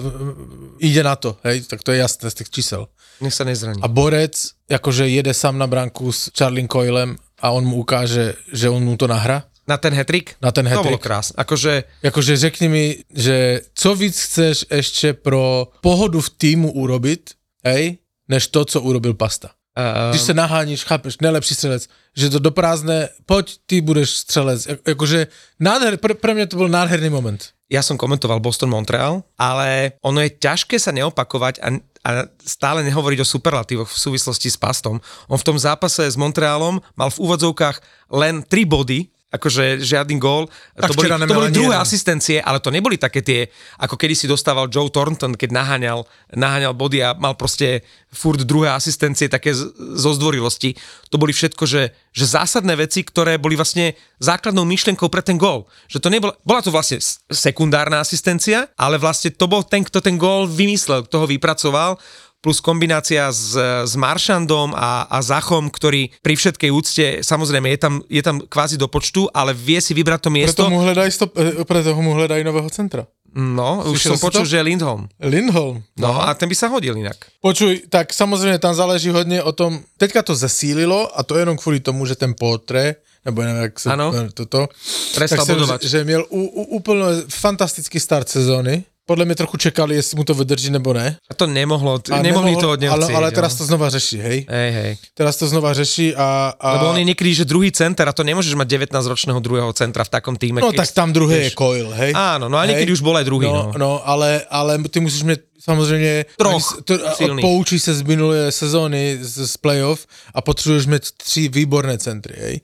ide na to, hej, tak to je jasné z tých čísel. Nech sa nezraní. A Borec, akože jede sám na branku s Charlie Coylem a on mu ukáže, že on mu to nahra. Na ten hetrik? Na ten To bolo krásne. Akože, Akože řekni mi, že co víc chceš ešte pro pohodu v týmu urobiť, hej, než to, co urobil Pasta. uh, Když se naháníš, chápeš, nejlepší střelec, že to do prázdne, poď, ty budeš střelec. Jakože nádher, pre, pre mňa to bol nádherný moment. ja som komentoval Boston Montreal, ale ono je ťažké sa neopakovať a, a stále nehovoriť o superlatívoch v súvislosti s Pastom. On v tom zápase s Montrealom mal v úvodzovkách len 3 body, akože žiadny gól. Tak to boli, to boli druhé asistencie, ale to neboli také tie, ako kedy si dostával Joe Thornton, keď naháňal, naháňal body a mal proste furt druhé asistencie také z, zo zdvorilosti. To boli všetko, že, že zásadné veci, ktoré boli vlastne základnou myšlienkou pre ten gól. Že to nebola, bola to vlastne sekundárna asistencia, ale vlastne to bol ten, kto ten gól vymyslel, kto ho vypracoval plus kombinácia s, s Maršandom a, a Zachom, ktorý pri všetkej úcte, samozrejme je tam, je tam kvázi do počtu, ale vie si vybrať to miesto. Preto mu hľadajú, stop, eh, preto mu hľadajú nového centra. No, už Slyšel som si počul, to? že Lindholm. Lindholm. No a ten by sa hodil inak. Počuj, tak samozrejme tam záleží hodně o tom, teďka to zesílilo a to jenom kvůli tomu, že ten Potre, nebo nevím, jak se Ano. toto, Prestal tak jsem, bodovať. že měl úplně fantastický start sezóny. Podle mě trochu čekali, jestli mu to vydrží nebo ne. A to nemohlo, A nemohli nemohol- to od neho ale, ale teraz to znova řeší, hej? Hej, hej. Teraz to znova řeší a... a Lebo on je niekedy, že druhý center a to nemôžeš mať 19-ročného druhého centra v takom týme. No tak tam druhý je Coil, hej? Áno, no a niekedy už bol aj druhý, No, no. no ale, ale ty musíš mít samozřejmě... Troch to, silných. Poučí se z minulé sezóny z, z playoff a potřebuješ mít tři výborné centry, hej?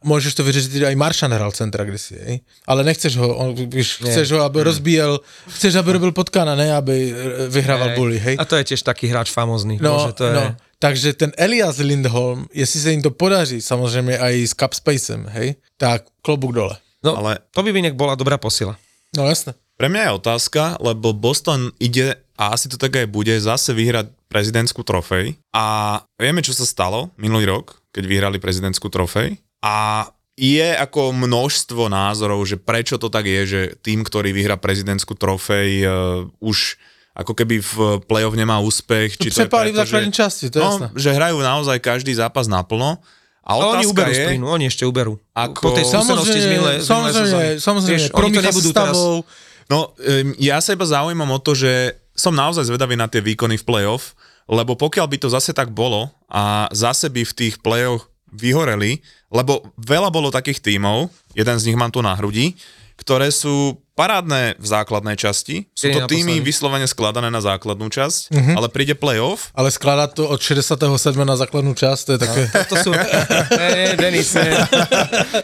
Môžeš to vyřešit, aj Maršan hral centra kdysi, hej? Ale nechceš ho, on, víš, chceš ho, aby rozbíjel, chceš, aby robil potkana, ne aby e, vyhrával Hej. bully, hej? A to je tiež taký hráč famózny. No, Bože, to je... no. Takže ten Elias Lindholm, jestli se jim to podaří, samozřejmě aj s Capspacem, hej, tak klobúk dole. no Ale- to by inak bola dobrá posila. No jasné. Pre mňa je otázka, lebo Boston ide, a asi to tak aj bude, zase vyhrať prezidentskú trofej. A vieme, čo sa stalo minulý rok, keď vyhrali prezidentskú trofej. A je ako množstvo názorov, že prečo to tak je, že tým, ktorý vyhrá prezidentskú trofej, uh, už ako keby v play-off nemá úspech. Či to je Přepálí v že, časti, to je no, jasné. že hrajú naozaj každý zápas naplno. A Ale oni uberú je, z plynu, oni ešte uberú. Ako- Po tej skúsenosti z minulé, samozrejme, sezóny. samozrejme, Vieš, oni to promícha nebudú s teraz... stavou, No, um, ja sa iba zaujímam o to, že som naozaj zvedavý na tie výkony v play-off, lebo pokiaľ by to zase tak bolo a zase by v tých play-off vyhoreli, lebo veľa bolo takých tímov, jeden z nich mám tu na hrudi, ktoré sú parádne v základnej časti, sú to týmy vyslovene skladané na základnú časť, mm-hmm. ale príde play-off ale skladať to od 67. na základnú časť, to je také... To sú... *laughs* Ne, Denis, ne.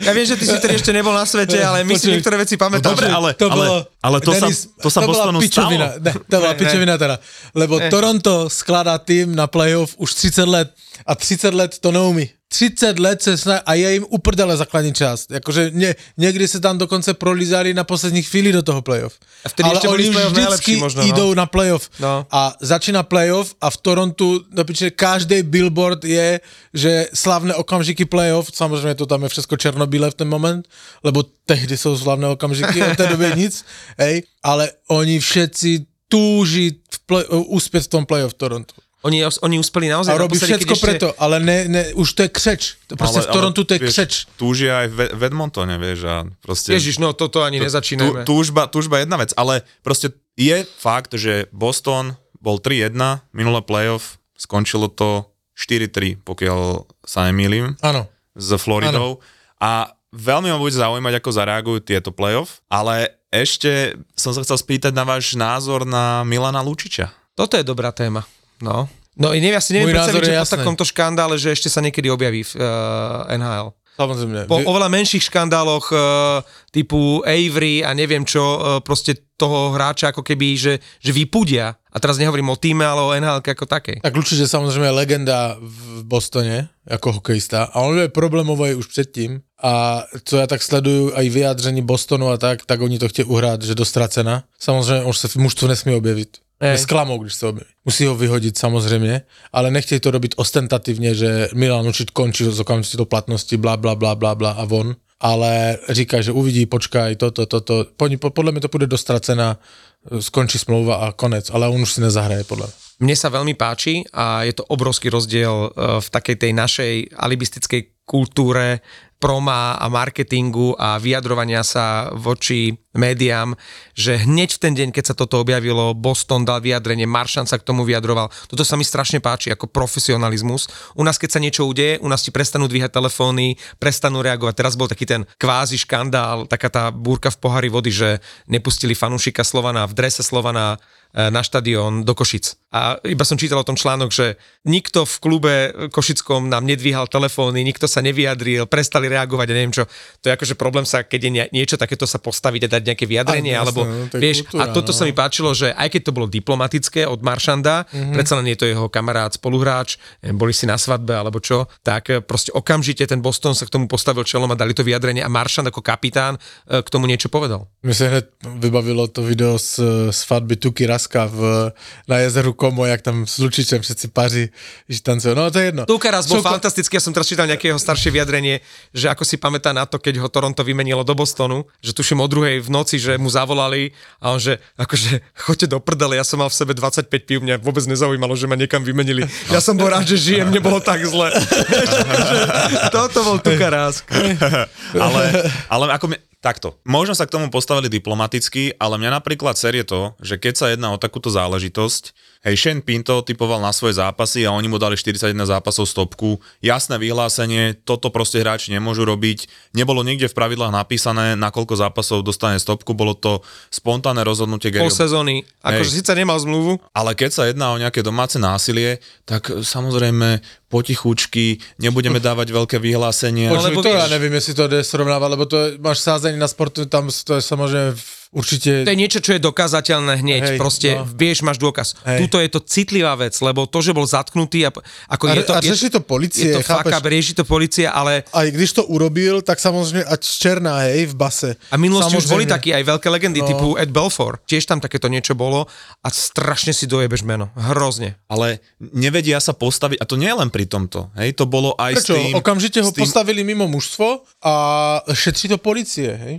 Ja viem, že ty si tedy ešte nebol na svete, ale my si niektoré veci pamätáme. Dobre, ale- to ale- bolo, ale to sa- to sa bola Bostonu pičovina, stalo. Ne, to bola Ne, ne. pičovina teda, lebo Toronto skladá tým na playoff už 30 let a 30 let to neumí. 30 let se sna- a je jim uprdele základní část. Jakože ne, někdy se tam dokonce prolízali na poslední chvíli do toho playoff. A vtedy Ale ešte oni vždycky možno, no. idou na playoff. No. A začíná playoff a v Torontu do piče, každý billboard je, že slavné okamžiky playoff, samozřejmě to tam je všechno černobílé v ten moment, lebo tehdy jsou slavné okamžiky, od té doby *laughs* nic, hej, ale oni všetci túži v play, uspět v tom playoff Torontu. Oni, oni uspeli naozaj A robí všetko ešte- preto, ale ne, ne, už to je křeč. To prostě v Torontu to je vieš, křeč. Túžia aj v, v Edmontone, vieš, a proste... Ježiš, no toto ani Tú- nezačínajme. Túžba, túžba jedna vec, ale proste je fakt, že Boston bol 3-1, minulé playoff, skončilo to 4-3, pokiaľ sa nemýlim, Ano. s Floridou. A veľmi ma bude zaujímať, ako zareagujú tieto playoff, ale ešte som sa chcel spýtať na váš názor na Milana Lučiča. Toto je dobrá téma. No. No i neviem, ja si neviem Môj predstaviť, že po takomto škandále, že ešte sa niekedy objaví v uh, NHL. Samozřejmě. Po oveľa menších škandáloch uh, typu Avery a neviem čo, e, proste toho hráča ako keby, že, že vypudia. A teraz nehovorím o týme, ale o NHL ako takej. Tak určite samozrejme je legenda v Bostone ako hokejista a on je problémový už předtím a co já tak sleduju aj vyjádření Bostonu a tak, tak oni to chtějí uhrát, že dostracena. Samozřejmě už se v mužstvu nesmí objevit. Hej. Sklamou, když se objeví. Musí ho vyhodit samozřejmě, ale nechtějí to robiť ostentativně, že Milan určitě končí z okamžitou platnosti, bla, bla, bla, bla, bla a von. Ale říká, že uvidí, počkaj, toto, toto. Po- Podle mě to bude dostracená, skončí smlouva a konec, ale on už si nezahraje, podle mě. Mne sa veľmi páči a je to obrovský rozdiel e, v takej tej našej alibistickej kultúre proma a marketingu a vyjadrovania sa voči médiám, že hneď v ten deň, keď sa toto objavilo, Boston dal vyjadrenie, Maršan sa k tomu vyjadroval. Toto sa mi strašne páči ako profesionalizmus. U nás, keď sa niečo udeje, u nás ti prestanú dvíhať telefóny, prestanú reagovať. Teraz bol taký ten kvázi škandál, taká tá búrka v pohári vody, že nepustili fanúšika Slovana v drese Slovana e, na štadión do Košic. A iba som čítal o tom článok, že nikto v klube Košickom nám nedvíhal telefóny, nikto sa nevyjadril, prestali reagovať a neviem čo. To je akože problém sa, keď je nie- niečo takéto sa postaviť a dať nejaké vyjadrenie, Áno, alebo jasné, no, vieš, kultúra, a toto no. sa mi páčilo, že aj keď to bolo diplomatické od Maršanda, mm-hmm. predsa len je to jeho kamarát, spoluhráč, eh, boli si na svadbe alebo čo, tak eh, proste okamžite ten Boston sa k tomu postavil čelom a dali to vyjadrenie a Maršand ako kapitán eh, k tomu niečo povedal. Mně se hned vybavilo to video z, z svatby Tuky Raska v, na jezeru Komo, jak tam s Lučičem všetci paří, že tancujú. No to je jedno. Tuka raz bol Čo- fantastický, ja som teraz čítal nejaké jeho staršie vyjadrenie, že ako si pamätá na to, keď ho Toronto vymenilo do Bostonu, že tuším o druhej v noci, že mu zavolali a on že akože *laughs* choďte do prdele, ja som mal v sebe 25 pív, mňa vôbec nezaujímalo, že ma niekam vymenili. Ja som bol rád, že žijem, nebolo tak zle. *laughs* *laughs* Toto bol Tuka raz. ale, ale ako mi, takto, možno sa k tomu postavili diplomaticky, ale mňa napríklad série to, že keď sa jedná o takúto záležitosť, hej, Shane Pinto typoval na svoje zápasy a oni mu dali 41 zápasov stopku, jasné vyhlásenie, toto proste hráči nemôžu robiť, nebolo nikde v pravidlách napísané, na koľko zápasov dostane stopku, bolo to spontánne rozhodnutie Pol Garyho sezóny. Akože síce nemal zmluvu, ale keď sa jedná o nejaké domáce násilie, tak samozrejme potichučky, nebudeme dávať veľké vyhlásenie. No, Počuj, to já nevím, jestli to jde srovnávat, lebo to je, máš sázení na sportu, tam to je samozřejmě v- určitě... To je niečo, čo je dokázateľné hneď. Hej, Proste no. vieš, máš dôkaz. Hej. Tuto je to citlivá vec, lebo to, že bol zatknutý a, ako A- je to... a řeší to policie, je to fuck chápeš? up, rieši to policia, ale A i když to urobil, tak samozřejmě ať černá, hej, v base. a minulosti už boli takí aj veľké legendy No. typu Ed Belfort. Tiež tam takéto niečo bolo a strašne si dojebeš meno. Hrozne. ale nevedia sa postaviť, a to nie je len pri tomto, hej, to bolo aj Prečo? s tým... Okamžite ho tým, postavili mimo mužstvo a šetří to policie, hej?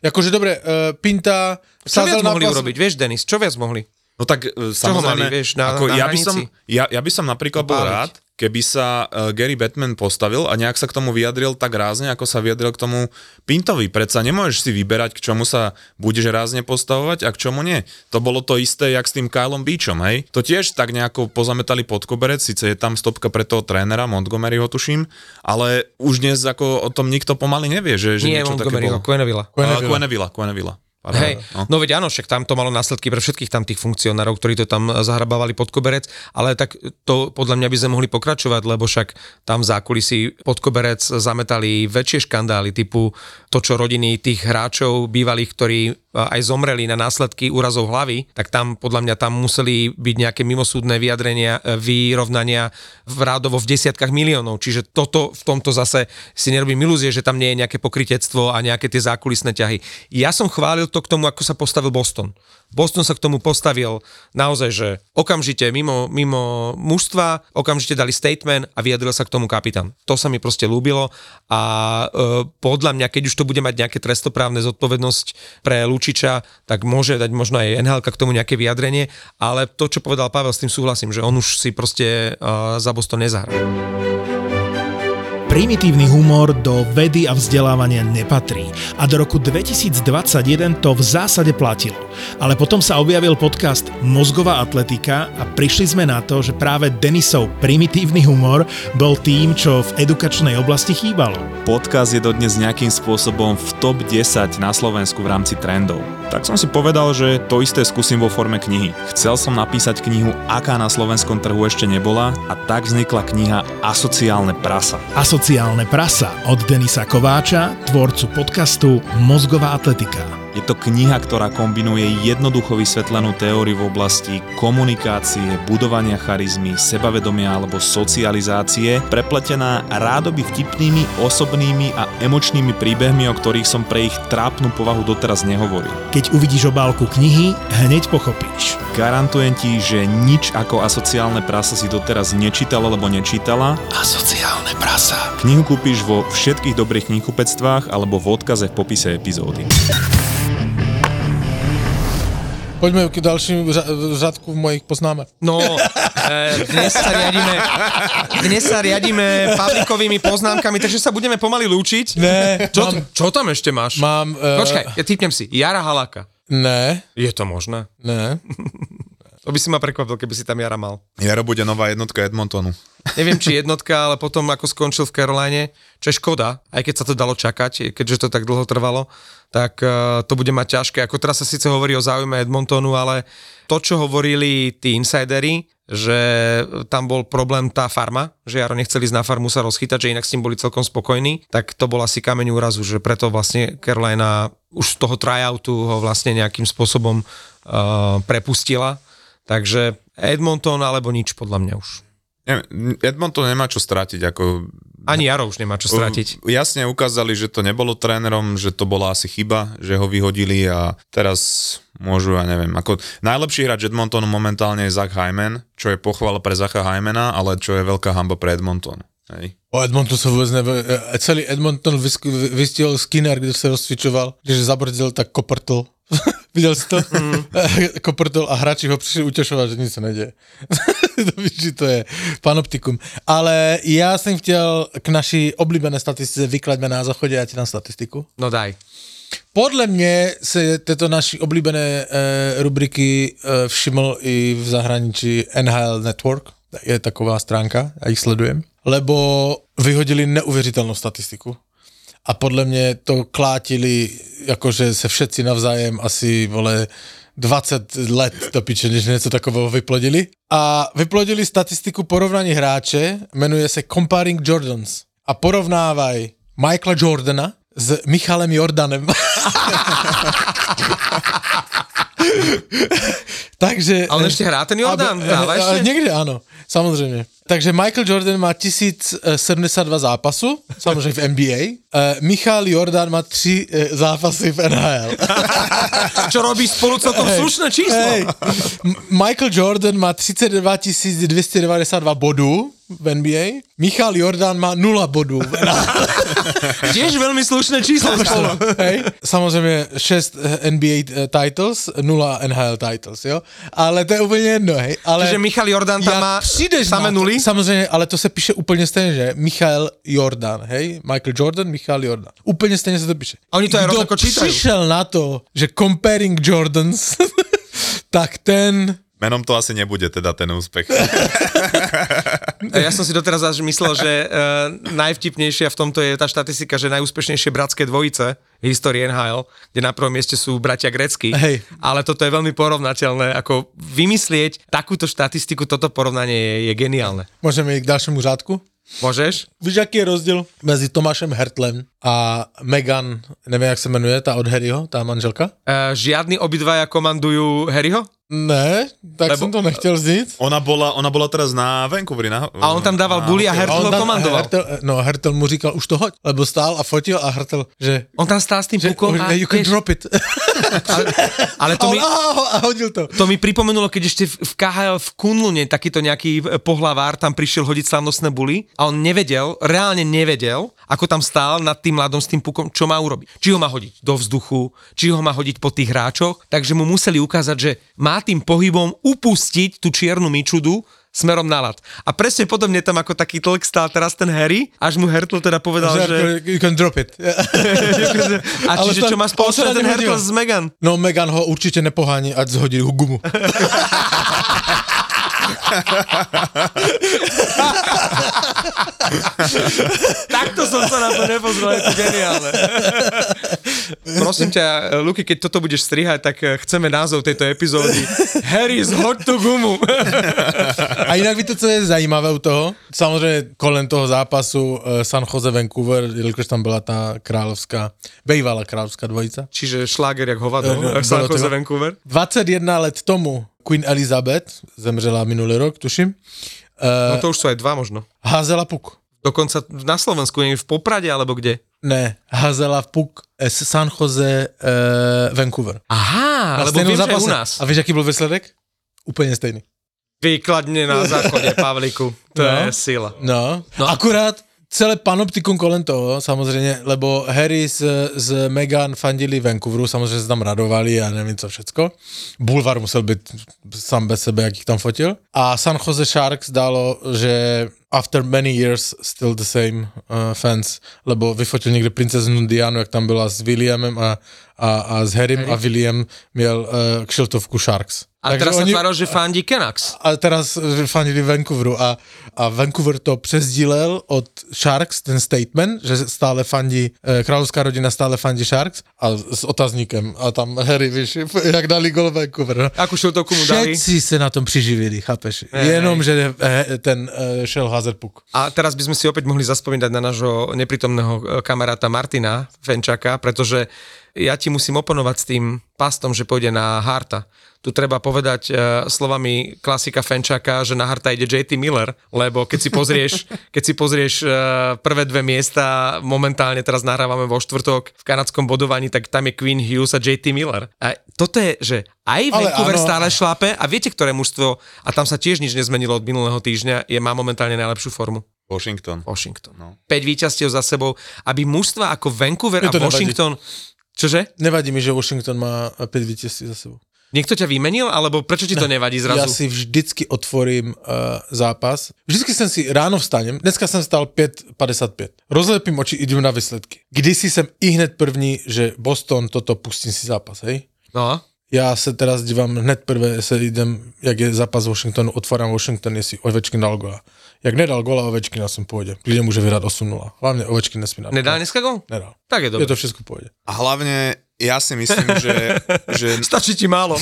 Jakože dobre, uh, Pinta Čo viac mohli pas- urobiť? Vieš, Denis, čo viac mohli? No tak e, Čo ho mali, samozrejme, vieš, na- ako na ja, by som, ja, ja by som napríklad bol Popáliť. rád, keby sa uh, Gary Batman postavil a nejak sa k tomu vyjadril tak rázne, ako sa vyjadril k tomu Pintovi. Predsa nemôžeš si vyberať, k čomu sa budeš rázne postavovať a k čomu nie. To bolo to isté, jak s tým Kylom Beachom, hej? To tiež tak nejako pozametali pod koberec, síce je tam stopka pre toho trénera, Montgomeryho tuším, ale už dnes ako o tom nikto pomaly nevie, že, že Nie, niečo také Montgomery, bolo. Quennevilla. Quennevilla, Quennevilla. Pardon, Hej, no. veď áno, však tam to malo následky pre všetkých tam tých funkcionárov, ktorí to tam zahrabávali pod koberec, ale tak to podľa mňa by sme mohli pokračovať, lebo však tam v zákulisí pod koberec zametali väčšie škandály typu to, čo rodiny tých hráčov bývalých, ktorí a, aj zomreli na následky úrazov hlavy, tak tam podľa mňa tam museli byť nejaké mimosúdne vyjadrenia, e, vyrovnania v rádovo v desiatkách miliónov. Čiže toto v tomto zase si nerobím ilúzie, že tam nie je nejaké pokritectvo a nejaké tie zákulisné ťahy. Ja som chválil to k tomu, ako sa postavil Boston. Boston sa k tomu postavil naozaj, že okamžite mimo, mimo mužstva, okamžite dali statement a vyjadril sa k tomu kapitán. To sa mi proste ľúbilo a e, podľa mňa, keď už to bude mať nejaké trestoprávne zodpovednosť pre Lučiča, tak môže dať možno aj NHL k tomu nejaké vyjadrenie, ale to, čo povedal Pavel, s tým súhlasím, že on už si proste e, za Boston nezahrá. Primitívny humor do vedy a vzdelávania nepatrí a do roku 2021 to v zásade platilo. Ale potom sa objavil podcast Mozgová atletika a prišli sme na to, že práve Denisov primitívny humor bol tým, čo v edukačnej oblasti chýbalo. Podcast je dodnes nejakým spôsobom v top 10 na Slovensku v rámci trendov. Tak som si povedal, že to isté skúsim vo forme knihy. Chcel som napísať knihu, aká na slovenskom trhu ešte nebola a tak vznikla kniha Asociálne prasa. Asociálne Asociálne prasa od Denisa Kováča, tvorcu podcastu Mozgová atletika. Je to kniha, ktorá kombinuje jednoducho vysvetlenú teóriu v oblasti komunikácie, budovania charizmy, sebavedomia alebo socializácie, prepletená rádoby vtipnými, osobnými a emočnými príbehmi, o ktorých som pre ich trápnu povahu doteraz nehovoril. Keď uvidíš obálku knihy, hneď pochopíš. Garantujem ti, že nič ako asociálne prasa si doteraz nečítal alebo nečítala. Asociálne prasa. Knihu kúpiš vo všetkých dobrých knihkupectvách alebo v odkaze v popise epizódy. Poďme k ďalším řa- řadku mojich poznámek. No, e, dnes sa riadíme, dnes sa riadíme Pavlíkovými poznámkami, takže sa budeme pomaly lúčiť. Ne, Čo, mám, čo tam ešte máš? mám uh, Počkaj, ja typnem si. Jara Halaka. Ne, Je to možné? ne. *laughs* To by si ma prekvapil, keby si tam Jara mal. Jaro bude nová jednotka Edmontonu. Neviem, či *laughs* jednotka, ale potom ako skončil v Caroline, čo je škoda, aj keď sa to dalo čakať, keďže to tak dlho trvalo, tak uh, to bude mať ťažké. Ako teraz sa síce hovorí o záujme Edmontonu, ale to, čo hovorili tí insidery, že tam bol problém tá farma, že Jaro nechceli ísť na farmu sa rozchytať, že inak s tým boli celkom spokojní, tak to bol asi kameň úrazu, že preto vlastne Carolina už z toho tryoutu ho vlastne nejakým spôsobom uh, prepustila. Takže Edmonton alebo nič podľa mňa už. Edmonton nemá čo strátiť, ako Ani Jaro už nemá čo stratiť. Uh, Jasne ukázali, že to nebolo trénerom, že to bola asi chyba, že ho vyhodili a teraz môžu, ja neviem, ako najlepší hráč Edmontonu momentálne je Zach Hyman, čo je pochvala pre Zacha Hymana, ale čo je veľká hamba pre Edmonton. Hej. O Edmonton se vůbec neví. Celý Edmonton vystihl Skinner, když se rozcvičoval, když zabrzdil, tak koprtl. Viděl jsi to? Mm. *laughs* koprtl a hráči ho přišli utěšovat, že nic se neděje. *laughs* to víš, že to je panoptikum. Ale já jsem chtěl k naší oblíbené statistice, vyklaďme na záchodě, já ti dám statistiku. No daj. Podle mě se této naší oblíbené e, rubriky e, všiml i v zahraničí NHL Network, je taková stránka, já jich sledujem, lebo vyhodili neuvěřitelnou statistiku. A podle mě to klátili, jakože se všetci navzájem asi, vole, 20 let do piče, než něco takového vyplodili. A vyplodili statistiku porovnání hráče, jmenuje se Comparing Jordans. A porovnávají Michaela Jordana s Michalem Jordanem. *laughs* Takže... Ale ešte hrá ten Jordan? Hráva ale, ešte? Někde ano, samozřejmě. Takže Michael Jordan má 1072 zápasů, samozřejmě v NBA. Michal Jordan má 3 uh, zápasy v NHL. *laughs* Čo robí spolu celkom slušné číslo. Hej. M- Michael Jordan má 32 292 bodů v NBA. Michal Jordan má 0 bodů. *laughs* Tiež veľmi slušné číslo spolu. Hej. Samozřejmě 6 NBA eh, titles, 0 NHL titles, jo. Ale to je úplně jedno, hej. Ale Čiže Michal Jordan tam má přijdeš samé na to- nuly? Samozřejmě, ale to se píše úplně stejně, že? Michael Jordan, hej? Michael Jordan, Michal Jordan. Úplně stejně se to píše. A oni to aj Kdo rovnako čítajú. přišel na to, že comparing Jordans, *laughs* tak ten Menom to asi nebude teda ten úspech. *laughs* Ja som si doteraz až myslel, že uh, najvtipnejšia v tomto je tá štatistika, že najúspešnejšie bratské dvojice histórii NHL, kde na prvom mieste sú bratia Grecky. Hej. Ale toto je veľmi porovnateľné. Ako vymyslieť takúto štatistiku, toto porovnanie je, je geniálne. Můžeme jít k dalšímu řádku? Môžeš? Víš, jaký je rozdíl mezi Tomášem Hertlem a Megan, nevím, jak se jmenuje, ta od Harryho, ta manželka? Uh, žiadny obidvaja komandujú Harryho? Ne, tak Lebo- jsem to nechtěl říct. Ona bola, ona bola teraz na Vancouveri. Na, A on tam dával bully a Hertl ho komandoval. Hertel, no, Hertel mu říkal, už to hoď, lebo stál a fotil a Hertel, že, On tam stál s tým že pukom a, you can vieš, drop it. *laughs* ale, ale to mi... a, hodil to. To mi pripomenulo, keď ešte v v KHL v Kunlune takýto nejaký e, pohlavár tam prišiel hodiť slavnostné buly a on nevedel, reálne nevedel, ako tam stál nad tým mladom s tým pukom, čo má urobiť. Či ho má hodiť do vzduchu, či ho má hodiť po tých hráčoch, takže mu museli ukázať, že má tým pohybom upustiť tú čiernu myčudu smerom na lat. A presne podobne tam ako taký tlk stál teraz ten Harry, až mu Hertl teda povedal, Že, že... You can drop it. *laughs* A čiže čo má spoločné ten Hertl s Megan? No Megan ho určitě nepohání, ať zhodí gumu. *laughs* Takto som sa na to nepozrel, je to geniálne. *laughs* Prosím ťa, Luky, keď toto budeš strihať, tak eh, chceme názov tejto epizódy Harry's hot to gumu. A jinak víte, co je zajímavé u toho? Samozřejmě kolem toho zápasu eh, San Jose Vancouver, jelikož tam byla ta královská, bývalá královská dvojica. Čiže šláger jak hovado, Eh, eh, San Jose Vancouver. 21 let tomu Queen Elizabeth, zemřela minulý rok, tuším, No to už sú aj dva možno. házela puk. Dokonca na Slovensku, nie v Poprade alebo kde. Ne, házela puk eh, z San Jose uh, Vancouver. Aha, Na lebo že aj zápase. u nás. A víš, jaký byl výsledek? Úplně stejný. Výkladne na záchode, Pavliku. To No. je sila. No. no. akurát celé panoptikum kolem toho, samozřejmě, lebo Harry s, s Meghan fandili Vancouveru, samozřejmě se tam radovali a nevím co všecko. Bulvar musel být sám bez sebe, jak jich tam fotil. A San Jose Sharks dalo, že after many years still the same uh, fans, lebo vyfotil někde princeznu Dianu, jak tam byla s Williamem a, a, a s Harrym Harry? a William měl uh, kšiltovku Sharks. A teraz sa tváril, že fandí Canucks. A teraz že fandili Vancouveru a, a Vancouver to přesdílel od Sharks, ten statement, že stále fandí, eh, královská rodina stále fandí Sharks a s otazníkem a tam Harry, víš, jak dali gol Vancouver. No. Akú šiltovku mu dali. Všetci se na tom přiživili, chápeš? Hej, Jenom, že eh, ten eh, šel házet puk. A teraz by sme si opäť mohli zaspomínať na nášho neprítomného e, kamaráta Martina Fenčaka, pretože ja ti musím oponovať s tým pastom, že pôjde na Harta. Tu treba povedať uh, slovami klasika Fenčaka, že na Harta ide JT Miller, lebo keď si pozrieš, *laughs* keď si pozrieš uh, prvé dve miesta, momentálne teraz nahrávame vo štvrtok v kanadskom bodovaní, tak tam je Queen Hughes a JT Miller. A toto je, že aj Vancouver áno. stále šlape a viete, ktoré mužstvo, a tam sa tiež nič nezmenilo od minulého týždňa, je má momentálne najlepšiu formu. Washington. Washington. No. 5 víťazstiev za sebou, aby mužstva ako Vancouver a to nevadí. Čože? Nevadí mi, že Washington má 5 vítězství za sebou. Niekto ťa vymenil? Alebo prečo ti to nevadí Já zrazu? si vždycky otvorím uh, zápas. Vždycky jsem si ráno vstanem, dneska jsem vstal 5.55. Rozlepím oči, idem na výsledky. Kdysi jsem i hned první, že Boston, toto pustím si zápas, hej? No, Já se teraz dívám hned prvé, se jdem, jak je zápas Washingtonu, otváram Washington, jestli Ovečkin dal gola. Jak nedal gola Ovečkina, jsem v pohodě. Klidně může vyhrát 8-0. Hlavně Ovečkin nesmí dát. nedal dneska gol? Nedal. Tak je Je dobre. to všechno v pohodě. A hlavne ja si myslím, *laughs* že, že, Stačí ti málo.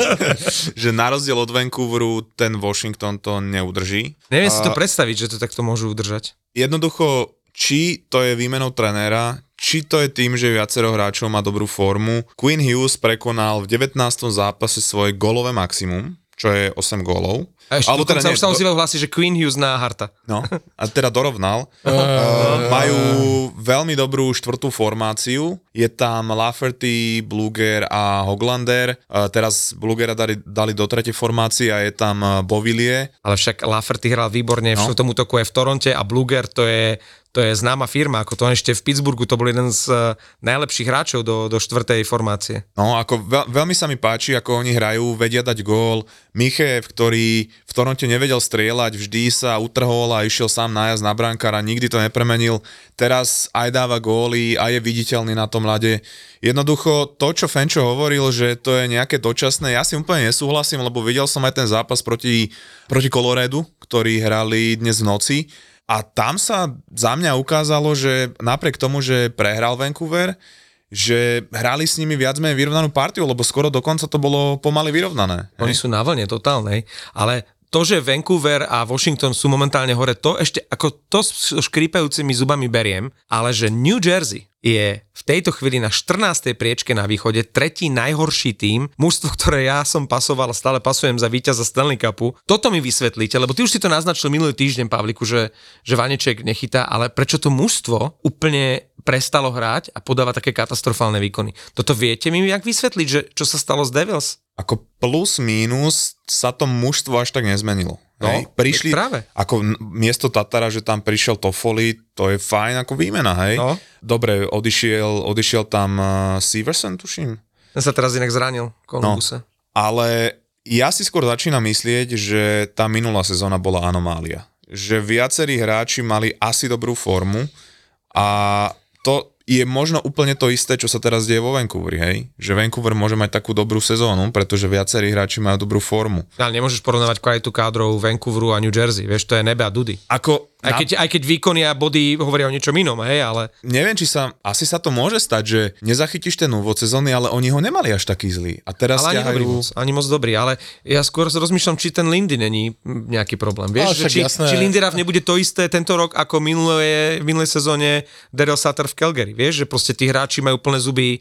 *laughs* že na rozdiel od Vancouveru ten Washington to neudrží. Neviem si to A predstaviť, že to takto môžu udržať. Jednoducho, či to je výmenou trenéra, či to je tým, že viacero hráčov má dobrú formu. Queen Hughes prekonal v 19. zápase svoje golové maximum, čo je 8 gólov. A ešte Alebo dokonca nie, už sa do- ozývajú hlasy, že Queen Hughes na Harta. No, a teda dorovnal. *laughs* Uh, majú veľmi dobrú štvrtú formáciu. Je tam Lafferty, Bluger a Hoglander. Uh, teraz Blugera dali, dali do tretej formácie a je tam Bovilie. Ale však Lafferty hral výborne v No. štvrtom útoku aj v Toronte a Bluger to je, to je známa firma, ako to ešte v Pittsburghu, to bol jeden z eh, najlepších hráčov do, do štvrtej formácie. No, ako veľ, veľmi sa mi páči, ako oni hrajú, vedia dať gól. Michev, ktorý v Toronte nevedel strieľať, vždy sa utrhol a išiel sám najazd na brankára, nikdy to nepremenil. Teraz aj dáva góly a je viditeľný na tom ľade. Jednoducho, to, čo Fenčo hovoril, že to je nejaké dočasné, ja si úplne nesúhlasím, lebo videl som aj ten zápas proti, proti Coloredu, ktorý hrali dnes v noci. A tam sa za mňa ukázalo, že napriek tomu, že prehral Vancouver, že hrali s nimi viac menej vyrovnanú partiu, lebo skoro dokonca to bolo pomaly vyrovnané. Oni hej? sú na vlne totálnej, ale to, že Vancouver a Washington sú momentálne hore, to ešte ako to s škrípajúcimi zubami beriem, ale že New Jersey je v tejto chvíli na 14. priečke na východe, tretí najhorší tým, mužstvo, ktoré ja som pasoval a stále pasujem za víťaza Stanley Cupu. Toto mi vysvetlíte, lebo ty už si to naznačil minulý týždeň, Pavliku, že, že Vaneček nechytá, ale prečo to mužstvo úplne prestalo hrať a podáva také katastrofálne výkony. Toto viete mi jak vysvetliť, že čo sa stalo s Devils? Ako plus mínus sa to mužstvo až tak nezmenilo. No, hej? Prišli, práve. ako miesto Tatara, že tam prišiel Toffoli, to je fajn ako výmena, hej? No. Dobre, odišiel, odišiel tam uh, Severson, tuším. Ten sa teraz inak zranil v Kolumbuse. No. Ale ja si skôr začínam myslieť, že tá minulá sezóna bola anomália. Že viacerí hráči mali asi dobrú formu a to je možno úplne to isté, čo sa teraz deje vo Vancouveri, hej? Že Vancouver môže mať takú dobrú sezónu, pretože viacerí hráči majú dobrú formu. Ale nemôžeš porovnávať kvalitu kádrov Vancouveru a New Jersey, vieš, to je nebe a dudy. Ako Aj keď, aj keď výkony a body hovoria o niečom inom, hej, ale Neviem, či sa, asi sa to môže stať, že nezachytíš ten úvod sezóny, ale oni ho nemali až taký zlý. A teraz ale ani dobrý ťahajú... moc, ani moc dobrý, ale ja skôr rozmýšľam, či ten Lindy není nejaký problém. Vieš, že či, jasné. či Lindy Ruff nebude to isté tento rok, ako minulé, v minulej sezóne Daryl Sutter v Calgary. Vieš, že proste tí hráči majú plné zuby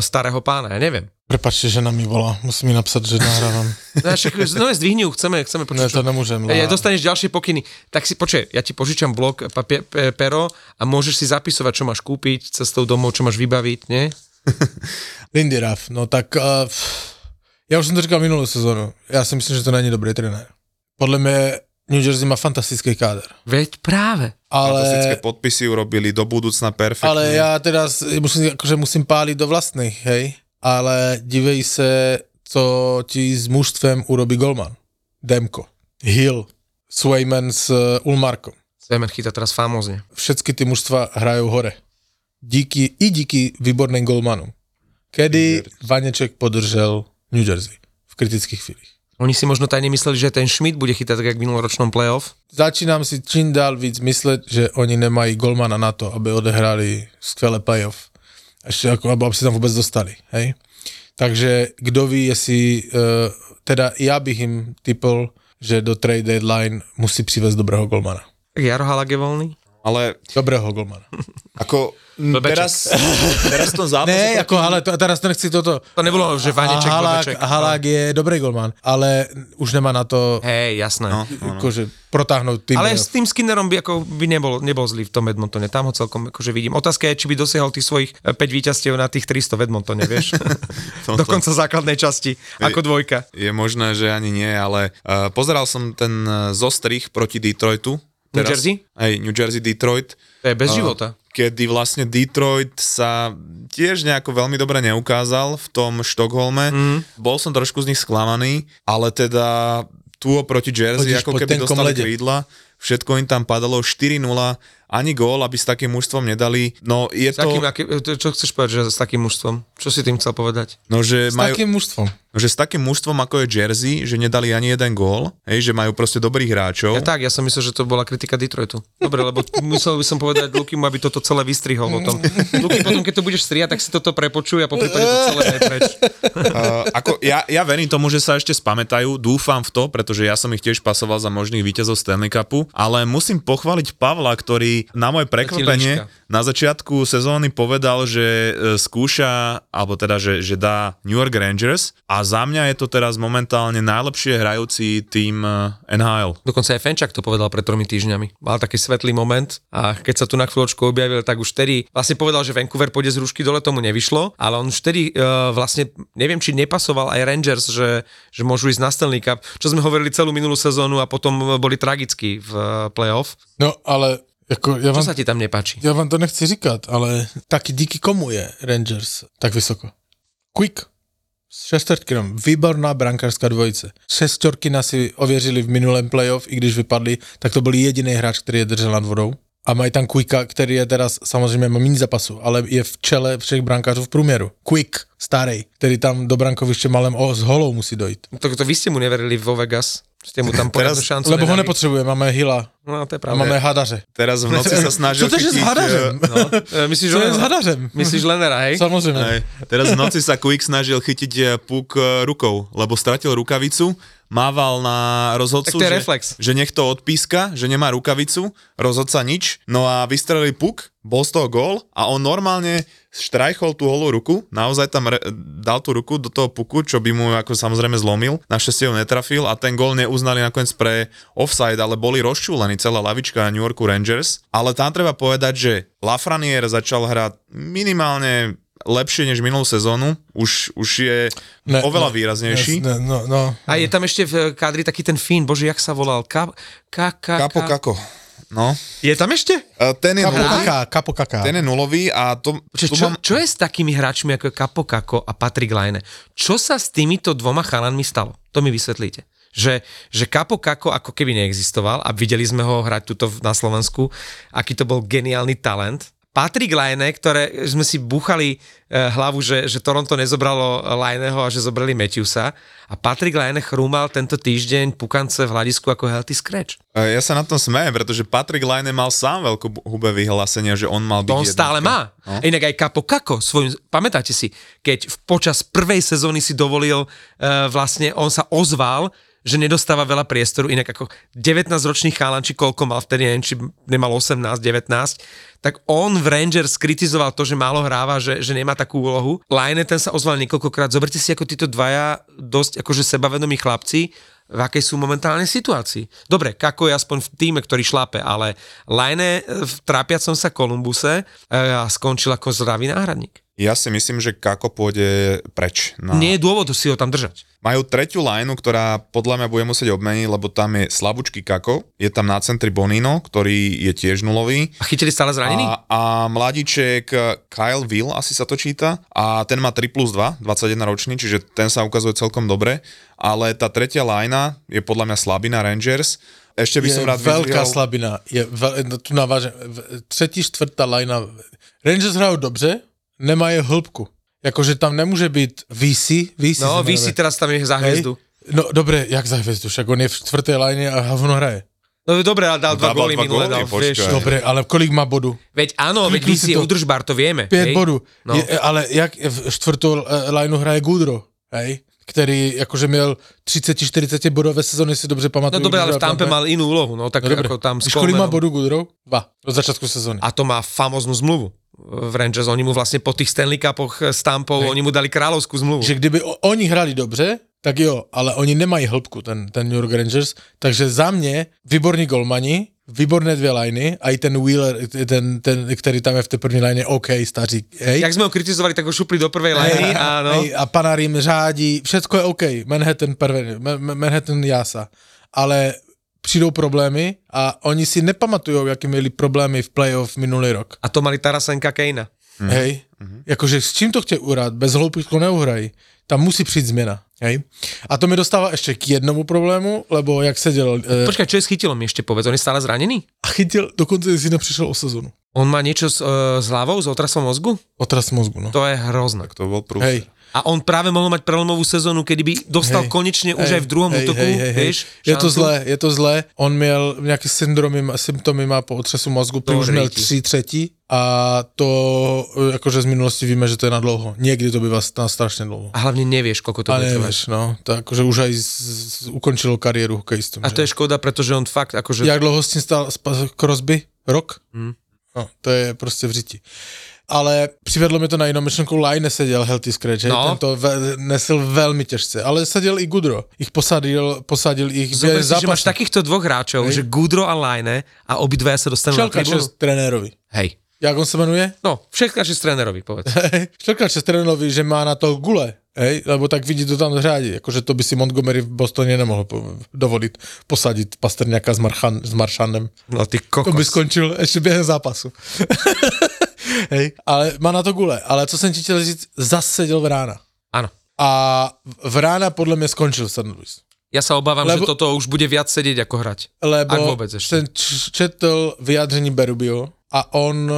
starého pána, ja neviem. Prepačte, žena mi volá. Musím mi napsat, že nahrávam. *laughs* No, však, no zdvihni ju, chceme, chceme Ne, počuť. to nemôžem. Ja, lá. dostaneš ďalšie pokyny. Tak si, počkaj, ja ti požičam blok, papie, pe, pero a môžeš si zapisovať, čo máš kúpiť cestou domov, čo máš vybaviť, nie? *laughs* Lindy Ruff, no tak uh, já už jsem to říkal minulou sezonu. Já si myslím, že to není dobrý trenér. Podle mě New Jersey má fantastický káder. Veď práve. Fantastické Ale, podpisy urobili do budúcna perfektne. ale já teda s- musím, akože musím pálit do vlastných, hej. Ale dívej se, co ti s mužstvem urobí Golman. Demko, Hill, Swayman s uh, Ulmarkom. Svemer chytá teraz famózne. Všetky ty mužstva hrajou hore. Díky, I díky výborným golmanům. Kedy Vaneček podržel New Jersey v kritických chvílích. Oni si možno tajne mysleli, že ten Schmidt bude chytať tak, jak v minuloročnom playoff. Začínám si čím dál víc myslet, že oni nemají golmana na to, aby odehráli skvělé playoff. Ještě jako, aby aby se tam vůbec dostali. Hej? Takže kdo ví, jestli, uh, teda já bych jim typl, že do trade deadline musí přivést dobrého golmana. Jaro Halak je voľný. Ale Dobrého golmana. ako Blbeček. teraz, teraz v tom zápase... Ne, proti- jako, ale to, teraz to nechci toto. To nebolo, že Vaneček, a Halák, Blbeček. Halák je dobrý golman, ale už nemá na to Hej, jasné. No, No. no, no. akože protáhnuť tým. Ale s tým Skinnerom by, ako, by nebol, nebol zlý v tom Edmontone. Tam ho celkom akože vidím. Otázka je, či by dosiahol tých svojich 5 víťazstiev na tých 300 v Edmontone, vieš? *laughs* Do konca základnej časti, ako dvojka. Je možné, že ani nie, ale uh, pozeral som ten uh, zostrih proti Detroitu. New Jersey? Hej, New Jersey, Detroit. To je bez života. Kedy vlastne Detroit sa tiež nejako veľmi dobre neukázal v tom Štokholme. Mm. Bol som trošku z nich sklamaný, ale teda tu oproti Jersey, Chodíš ako keby dostali lede. krídla, všetko im tam padalo 4-0, ani gól, aby s takým mužstvom nedali. No je S takým, to, aký, čo chceš povedať, že s takým mužstvom? Čo si tým chcel povedať? no, že S majú, takým mužstvom. že s takým mužstvom ako je Jersey, že nedali ani jeden gól, hej, že majú proste dobrých hráčov. Ja tak, ja som myslel, že to bola kritika Detroitu. Dobre, lebo musel by som povedať Lukimu, aby toto celé vystrihol potom. Luky, potom keď to budeš striať, tak si toto prepočuj a po prípade to celé daj preč. Uh, ako ja, ja verím tomu, že sa ešte spamätajú, dúfam v to, pretože ja som ich tiež pasoval za možných víťazov Stanley Cupu, ale musím pochváliť Pavla, ktorý na moje prekvapenie na začiatku sezóny povedal, že e, skúša, alebo teda, že, že dá New York Rangers a za mňa je to teraz momentálne najlepšie hrajúci tým e, NHL. Dokonca aj Fenčak to povedal pred tromi týždňami. Mal taký svetlý moment a keď sa tu na chvíľočku objavil, tak už vtedy vlastne povedal, že Vancouver pôjde z rušky dole, tomu nevyšlo, ale on už vtedy uh, vlastne, neviem, či nepasoval aj Rangers, že, že môžu ísť na Stanley Cup, čo sme hovorili celú minulú sezónu a potom boli tragickí v uh, playoff. No, ale jako, Čo vám, sa ti tam nepáči? já vám to nechci říkat, ale taky díky komu je Rangers tak vysoko? Quick. Šestorky, výborná brankářská dvojice. Šestorky nás si ověřili v minulém playoff, i když vypadli, tak to byl jediný hráč, který je držel nad vodou. A mají tam Quicka, který je teraz, samozřejmě má méně zápasů, ale je v čele všech brankářů v průměru. Quick, starý, který tam do brankoviště malém o, s holou musí dojít. To, to vy ste mu neverili vo Vegas. Ste mu tam poriadnu šancu Lebo ho nedali. nepotřebuje, máme Hila No, to je a pravda. máme Hadaře. Teraz v noci *laughs* sa snažil Co to je s Hadařem? e, No, E, Myslíš, Co že je s Hadařem? Myslíš Lenera, hej? Samozřejmě. Hej. Teraz v noci sa Quick snažil chytiť e, puk rukou, lebo stratil rukavicu, mával na rozhodcu, že, reflex. že nech to odpíska, že nemá rukavicu, rozhodca nič, no a vystrelili puk, bol z toho gól a on normálne štrajchol tú holú ruku, naozaj tam re, dal tú ruku do toho puku, čo by mu ako samozrejme zlomil, našťastie ho netrafil a ten gól neuznali nakoniec pre offside, ale boli rozčúlení celá lavička New Yorku Rangers, ale tam treba povedať, že Lafreniere začal hrať minimálne lepšie než minulú sezónu, už, už je Ne, oveľa ne, výraznejší. Ne, no, no. A je tam ešte v kádri taký ten Fín, bože, jak sa volal? Ka, ka, ka, Kapo ka. kako. No, Je tam ešte? E, ten je, Kapo nulový, kaká, kapo kaká. ten je nulový a to, Čo, tu čo, mám, čo je s takými hráčmi ako Kapo Kako a Patrick Laine? Čo sa s týmito dvoma chalanmi stalo? To mi vysvetlíte. Že, že Kapo Kako ako keby neexistoval a videli sme ho hrať tuto v- na Slovensku, aký to bol geniálny talent. Patrick Laine, ktoré sme si buchali e, hlavu, že, že Toronto nezobralo Laineho a že zobrali Matthewsa a Patrick Laine chrúmal tento týždeň pukance v hľadisku ako healthy scratch. E, Ja sa na tom smejem, pretože Patrick Laine mal sám veľkú hube vyhlásenia, že on mal byť To on stále má. No. Inak aj Kapo Kako, svojim, pamätáte si, keď v- počas prvej sezóny si dovolil, uh, vlastne on sa ozval, že nedostáva veľa priestoru, inak ako 19-ročný chalan, či koľko mal vtedy, neviem, či nemal 18, 19, tak on v Rangers kritizoval to, že málo hráva, že, že nemá takú úlohu. Line ten sa ozval niekoľkokrát. Zoberte si, ako títo dvaja dosť akože sebavedomí chlapci, v akej sú momentálne situácii. Dobre, Kako je aspoň v týme, ktorý šlape, ale Line v trápiacom sa Kolumbuse eh, skončil ako zdravý náhradník. Ja si myslím, že Kako pôjde preč. Na... Nie je dôvodu si ho tam držať. Majú tretiu lineu, ktorá podľa mňa bude musieť obmeniť, lebo tam je slabúčky Kako, je tam na centri Bonino, ktorý je tiež nulový. A chytili stále zranený? A, a mladíček Kyle Will, asi sa to číta, a ten má 3 plus 2, 21 ročný, čiže ten sa ukazuje celkom dobre, ale tá tretia linea je podľa mňa slabina Rangers. Ešte by je som rád veľká vyzvihol- slabina. Je veľ, no, tu navážem. Třetí, čtvrtá lajna. Rangers hrajou dobře, nemají hĺbku. Jakože tam nemůže být VC. VC No, se vy jmenuje. si teraz tam je za hviezdu. No dobre, jak za hviezdu, však on je v čtvrtej lajne a hovno hraje. No dobre, ale dal dva góly góly, dal, počkaj. vieš. Dobre, ale kolik má bodu? Veď áno, veď Klikni vy si to. udržbar, to vieme. 5 hej? bodů. No. Je, ale jak v čtvrtou eh, lineu hraje Gudro, hej? který jakože měl 30-40 bodové sezóny, si dobře No pamatuju. dobre, ale když v Tampe mal inú úlohu, no tak No, ako tam s Víš, kolik má bodů Gudro? Dva. Od začátku sezóny. A to má famoznú zmluvu Rangers. Oni mu vlastne po tých Stanley Cupoch s Tampou, Hej. oni mu dali kráľovskú zmluvu. že kdyby oni hrali dobře, tak jo, ale oni nemají hĺbku, ten, ten New York Rangers, takže za mě výborní golmani, výborné dvě liny, a i ten Wheeler, ten, ten, který tam je v té první line, OK, stařík, hej. Jak sme ho kritizovali, tak ho šupli do prvej liny a no. hej, a Panarim řádí, všetko je OK, Manhattan Ma- Manhattan jása, ale přijdou problémy a oni si nepamatujou, jaké měli problémy v playoff minulý rok. A to mali Tarasenka Kejna. Mm. Hej, jakože s čím to chce urát, bez hloupých neuhrají. Tam musí přijít změna. Hej. A to mi dostává ještě k jednomu problému, lebo jak seděl e, Počkaj, čo je s Chytilom ešte povedz? On je stále zranený? a chytil, dokonce si nepřišel o sezonu. On má niečo s, uh, s hlavou, s otrasom mozgu? Otras mozgu, no. To je hrozné. Tak to bol prúser. Hej. A on práve mohol mať prelomovú sezónu, kedy by dostal Hej. konečne už aj v druhom hej, útoku, hej, hej, hej. vieš? Je to zlé, je to zlé. On měl nějaké syndromy, symptomy má po otřesu mozgu, To už měl tři třetí a to e, jakože z minulosti víme, že to je na dlouho. Někdy to bývá na strašně dlouho. A hlavne nevieš, koľko to A bude trvať. nevieš, no, tak akože už aj z, z, ukončilo kariéru hokejistom. A to je škoda, pretože on fakt akože... Jak dlouho s tím stál spa- Crosby? Rok? Hmm. No, to je prostě v řiti. Ale přivedlo mi to na jinou myšlenku, Line seděl Healthy Scratch, No. ten to ve, nesl velmi těžce, ale seděl i Gudro, ich posadil, posadil ich Zober si, že máš takýchto dvoch hráčov, Hej. že Gudro a Line a obidvaja sa dostanú na Šelkače tribúnu. trenérovi. Hej. Jak on se jmenuje? No, všetkáči z trénerovi, povedz. Šelkače z trenérovi, že má na to gule, hej, lebo tak vidí to tam řádí, jakože to by si Montgomery v Bostoně nemohl po, dovolit posadit Pasterňaka s, Marchan, s Maršanem. No ty To by kokos. skončil ještě během zápasu. *laughs* Hej, ale má na to gule. Ale co jsem ti chtěl říct, zas seděl Vrána. Áno. A Vrána podle mě skončil v St. Louis. Ja sa obávam, Lebo- že toto už bude viac sedieť ako hrať. Lebo Ak vůbec ještě. jsem č- četl vyjádření Berubio a on, uh,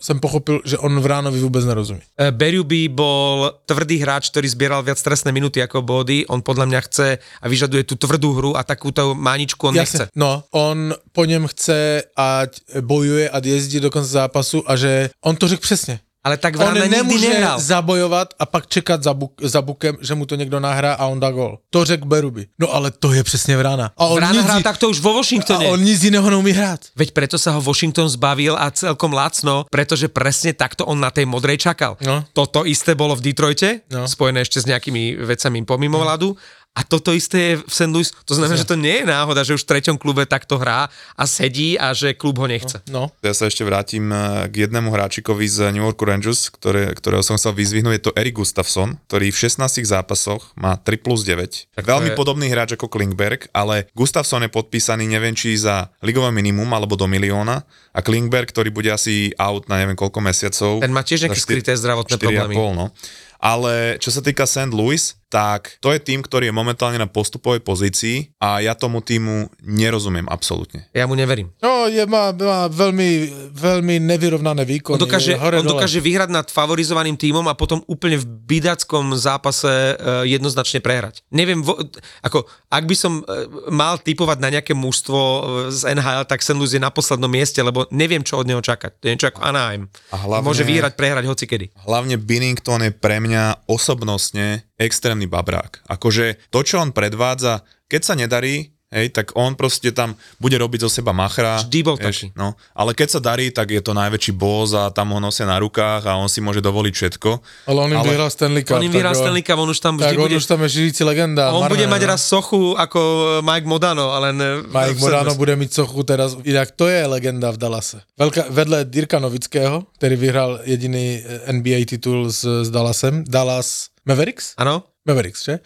jsem pochopil, že on Vránovi vůbec nerozumí. E, Berube bol tvrdý hráč, ktorý zbieral viac trestné minuty ako body. On podľa mňa chce a vyžaduje tú tvrdú hru a takúto máničku on nechce. No, on po něm chce, ať bojuje, ať jezdí do konce zápasu a že on to řekl přesně. Ale tak On Vrana nemůže nehral. zabojovat a pak čekat za, buk, za bukem, že mu to někdo nahrá a on dá gol. To řekl Beruby. No ale to je přesně Vrána. A on, Vrana ji- takto už vo a Washingtone. on nic jiného neumí hrát. Veď preto sa ho Washington zbavil a celkom lacno, pretože presne takto on na tej modrej čakal. No. Toto isté bolo v Detroite, No. spojené ešte s nejakými vecami pomimo ľadu. A toto isté je v St. Louis. To znamená, že to nie je náhoda, že už v treťom klube takto hrá a sedí a že klub ho nechce. No, Ja sa ešte vrátim eh, k jednému hráčikovi z New York Rangers, ktoré, ktorého som chcel vyzvihnúť, je to Erik Gustafsson, ktorý v 16 zápasoch má 3 plus 9. Tak Veľmi je- podobný hráč ako Klingberg, ale Gustafsson je podpísaný neviem či za ligové minimum alebo do milióna a Klingberg, ktorý bude asi out na neviem koľko mesiacov. Ten má tiež nejaké skryté zdravotné 4,5, problémy. No. Ale čo sa týka St. Louis, tak to je tým, ktorý je momentálne na postupovej pozícii a ja tomu týmu nerozumiem absolútne. Ja mu neverím. No, je, má, má veľmi, veľmi nevyrovnané výkony. On dokáže, hore, on dole. dokáže vyhrať nad favorizovaným tímom a potom úplne v bydackom zápase uh, jednoznačne prehrať. Neviem, vo, ako, ak by som uh, mal typovať na nejaké mužstvo uh, z NHL, tak St. Louis je na poslednom mieste, lebo neviem, čo od neho čakať. To je niečo ako Anaheim. A hlavne- Môže vyhrať, prehrať hoci kedy. Hlavne Binnington je pre mňa osobnostne extrémny babrák. Akože to, čo on predvádza, keď sa nedarí, hej, tak on proste tam bude robiť zo seba machra. Vždy bol vieš, taký. No, ale keď sa darí, tak je to najväčší boss a tam ho nosia na rukách a on si môže dovoliť všetko. Ale on im ale- vyhral Stanley Cup. On im vyhrá tak, Stanley Cup, on už tam Tak vždy on bude... už tam je živící legenda. On Marné, bude mať no. raz sochu ako Mike Modano, ale ne, Mike. *laughs* Louis. bude mít sochu teraz, inak to je legenda v Dallase. Veľká, vedle Dirka Novického, ktorý vyhral jediný eh, NBA titul s, s Dallasem, Dallas Mavericks? Áno? Mavericks, že?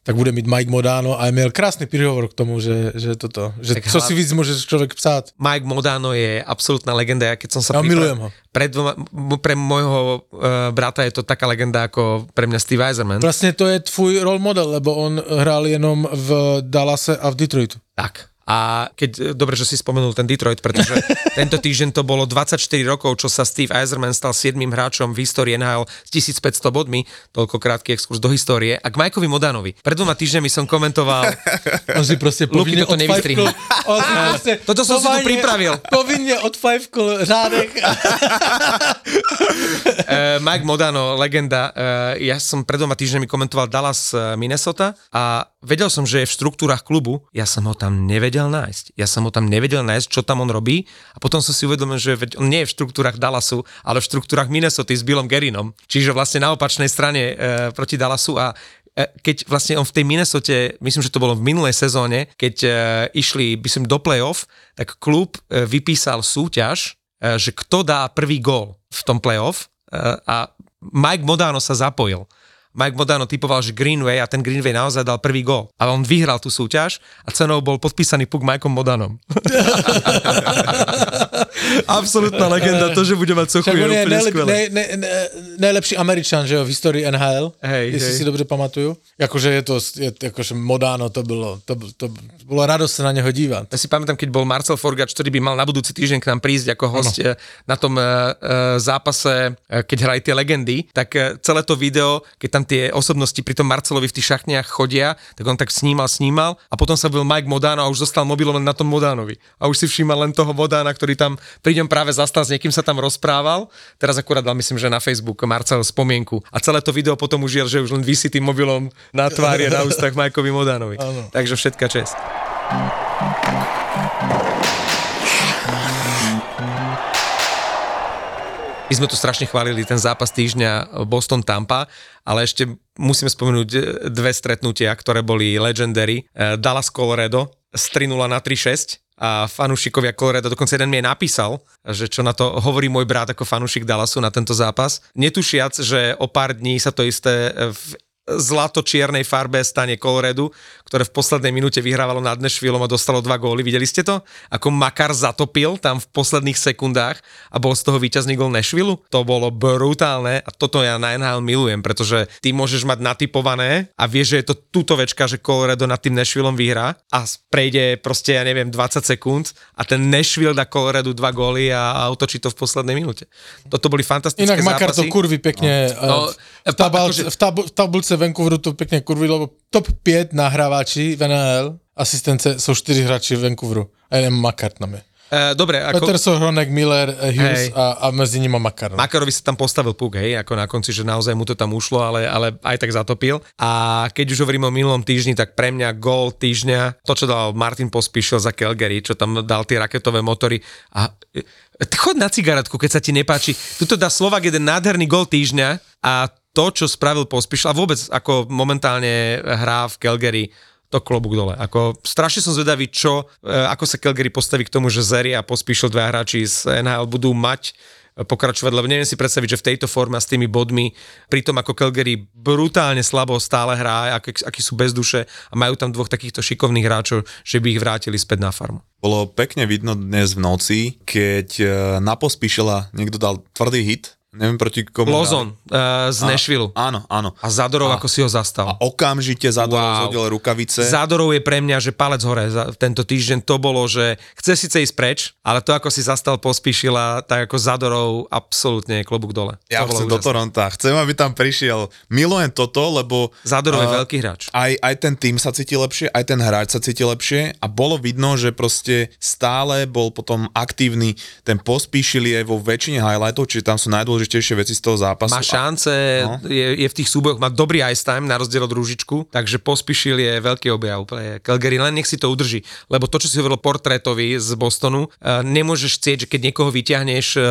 Tak bude mít Mike Modano a měl krásny príhovor k tomu, že, že toto, že Tak co hlav- si víc môže človek psát. Mike Modano je absolútna legenda. Ja keď som sa Ja milujem ho. Pre, dvoma, pre môjho uh, brata je to taká legenda ako pre mňa Steve Eiserman. Vlastne to je tvůj role model, lebo on hrál jenom v Dallase a v Detroitu. Tak. A keď, dobre, že si spomenul ten Detroit, pretože *laughs* tento týždeň to bolo 24 rokov, čo sa Steve Eiserman stal 7. hráčom v histórii NHL s 1500 bodmi, toľko krátky exkurs do histórie, a k Mikeovi Modanovi. Pred dvoma týždňami som komentoval, *laughs* On si proste Luky, toto *laughs* proste Toto som si tu pripravil. Povinne odfajfkol řádek. Uh, Mike Modano, legenda. Uh, ja som pred dvoma týždňami komentoval Dallas Minnesota a vedel som, že je v štruktúrach klubu. Ja som ho tam nevedel nájsť. Ja som ho tam nevedel nájsť, čo tam on robí. A potom som si uvedomil, že on nie je v štruktúrach Dallasu, ale v štruktúrach Minnesota s Billom Gerinom. Čiže vlastne na opačnej strane uh, proti Dallasu a e, keď vlastne on v tej Minnesote, myslím, že to bolo v minulej sezóne, keď uh, išli, myslím, do playoff, tak klub uh, vypísal súťaž, uh, že kto dá prvý gól v tom playoff uh, a Mike Modano sa zapojil. Mike Modano typoval, že Greenway a ten Greenway naozaj dal prvý gól. A on vyhral tú súťaž a cenou bol podpísaný puk Mikeom Modanom. *laughs* Absolutná legenda, to, že bude mať sochu, je úplne nejlep, skvelé. ne, ne, ne, nejlepší Američan, že jo, v histórii NHL, Hej, jestli hej. si dobře pamatuju. Jakože je to, je, akože Modano, to bylo, to, to bolo radosť sa na neho dívať. Ja si pamätám, keď bol Marcel Forgač, ktorý by mal na budúci týždeň k nám prísť ako host ano. na tom uh, zápase, keď hrali tie legendy, tak celé to video, keď tam tie osobnosti pri tom Marcelovi v tých šachniach chodia, tak on tak snímal, snímal a potom sa byl Mike Modano a už zostal mobilom len na tom Modanovi. A už si všímal len toho Modana, ktorý tam pri ňom práve zastal, s niekým sa tam rozprával. Teraz akurát dal, myslím, že na Facebook Marcel spomienku. A celé to video potom už je, že už len vysí tým mobilom na tvári a na *laughs* ústach Majkovi Modanovi. Áno. Takže všetka čest. My sme tu strašne chválili ten zápas týždňa Boston-Tampa, ale ešte musíme spomenúť e, dve stretnutia, ktoré boli legendary. E, Dallas Colorado z 3-0 na 3-6 a fanúšikovia Colorado, dokonca jeden mi aj napísal, že čo na to hovorí môj brat ako fanúšik Dallasu na tento zápas. Netušiac, že o pár dní sa to isté v zlato-čiernej farbe stane Colorado, ktoré v poslednej minúte vyhrávalo nad Nashvilleom a dostalo dva góly. Videli ste to? Ako Makar zatopil tam v posledných sekundách a bol z toho víťazný gól Nashville? To bolo brutálne a toto ja na NHL milujem, pretože ty môžeš mať natypované a vieš, že je to tutovečka, že Colorado nad tým Nashvilleom vyhrá a prejde proste, ja neviem, 20 sekúnd a ten Nashville dá Colorado dva góly a, a otočí to v poslednej minúte. Toto boli fantastické Inak Makar to zápasy. kurvy pekne No, no, v, tabal, akože- v, tab, v tabulce Vancouveru to pekne kurvy, lebo top 5 nahrávači v NHL, asistence sú 4 hráči v Vancouveru. A jeden Makar tam je. E, dobre, ako... Peterson, Hronek, Miller, eh, Hughes Hej. a, a medzi nimi Makar. no. Makarovi sa tam postavil puk, hej, ako na konci, že naozaj mu to tam ušlo, ale, ale aj tak zatopil. A keď už hovorím o minulom týždni, tak pre mňa gól týždňa, to, čo dal Martin Pospíšil za Calgary, čo tam dal tie raketové motory a e, chod na cigaretku, keď sa ti nepáči. Tuto dá Slovak jeden nádherný gól týždňa a to, čo spravil Pospíšil a vôbec ako momentálne hrá v Calgary, to klobúk dole. Ako, strašne som zvedavý, čo, e, ako sa Calgary postaví k tomu, že Zeri a Pospíšil dva hráči z NHL budú mať e, pokračovať, lebo neviem si predstaviť, že v tejto forme a s tými bodmi, pri tom ako Calgary brutálne slabo stále hrá, aký, akí sú bez duše a majú tam dvoch takýchto šikovných hráčov, že by ich vrátili späť na farmu. Bolo pekne vidno dnes v noci, keď e, na pospíšela niekto dal tvrdý hit Neviem proti komu. Lozon uh, z Nashville. Áno, áno. A Zadorov, A- ako si ho zastal. A okamžite Zadorov Wow. zhodil rukavice. Zadorov je pre mňa, že palec hore za tento týždeň to bolo, že chce síce ísť preč, ale to ako si zastal pospíšila, tak ako Zadorov absolútne je klobúk dole. ja to chcem do. Toronta. Chcem, aby tam prišiel. Milujem toto, lebo... Zadorov je a, veľký hráč. Aj, aj ten tým sa cíti lepšie, aj ten hráč sa cíti lepšie a bolo vidno, že proste stále bol potom aktívny. Ten pospíšil je vo väčšine highlightov, čiže tam sú najdôležitejšie veci z toho zápasu. Má šance, No. je, je v tých súbojoch, má dobrý ice time na rozdiel od Rúžičku, takže pospíšil je veľký objav pre Calgary, len nech si to udrží. Lebo to, čo si hovoril portrétovi z Bostonu, uh, nemôžeš chcieť, že keď niekoho vyťahneš, uh,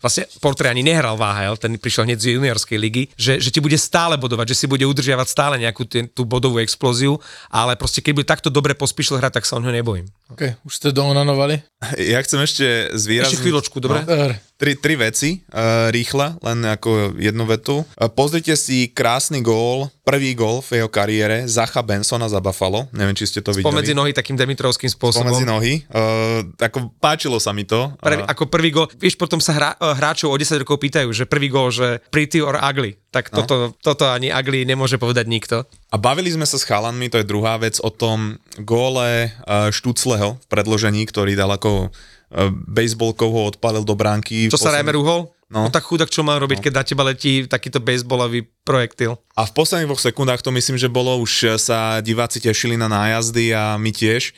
vlastne portrét ani nehral v AHL, ten prišiel hneď z juniorskej ligy, že, že ti bude stále bodovať, že si bude udržiavať stále nejakú tý, tú bodovú explóziu, ale proste keď bude takto dobre pospíšil hrať, tak sa o ňo nebojím. OK, už ste doonanovali? Ja chcem ešte zvýrazniť... Ešte chvíľočku, dobre? Dobre. Tri, tri veci, uh, rýchle, len ako jednu vetu. Uh, pozrite si krásny gól, prvý gól v jeho kariére, Zacha Bensona za Buffalo. Neviem, či ste to videli. Pomedzi nohy takým Dimitrovským spôsobom. Pomedzi nohy. Uh, ako páčilo sa mi to. Prvý, Uh, ako prvý gol, vieš, potom sa hra, eh, hráčov o 10 rokov pýtajú, že prvý gol, že pretty or ugly. Tak No. toto, toto ani ugly nemôže povedať nikto. a bavili sme sa s chalanmi, to je druhá vec, o tom góle uh, Štucleho v predložení, ktorý dal ako uh, baseballkou ho odpálil do bránky. Čo sa Reimer uhol? No. No. no tak chudák, čo má robiť, keď na teba letí takýto baseballový projektil? A v posledných dvoch sekundách to myslím, že bolo, už sa diváci tešili na nájazdy a my tiež.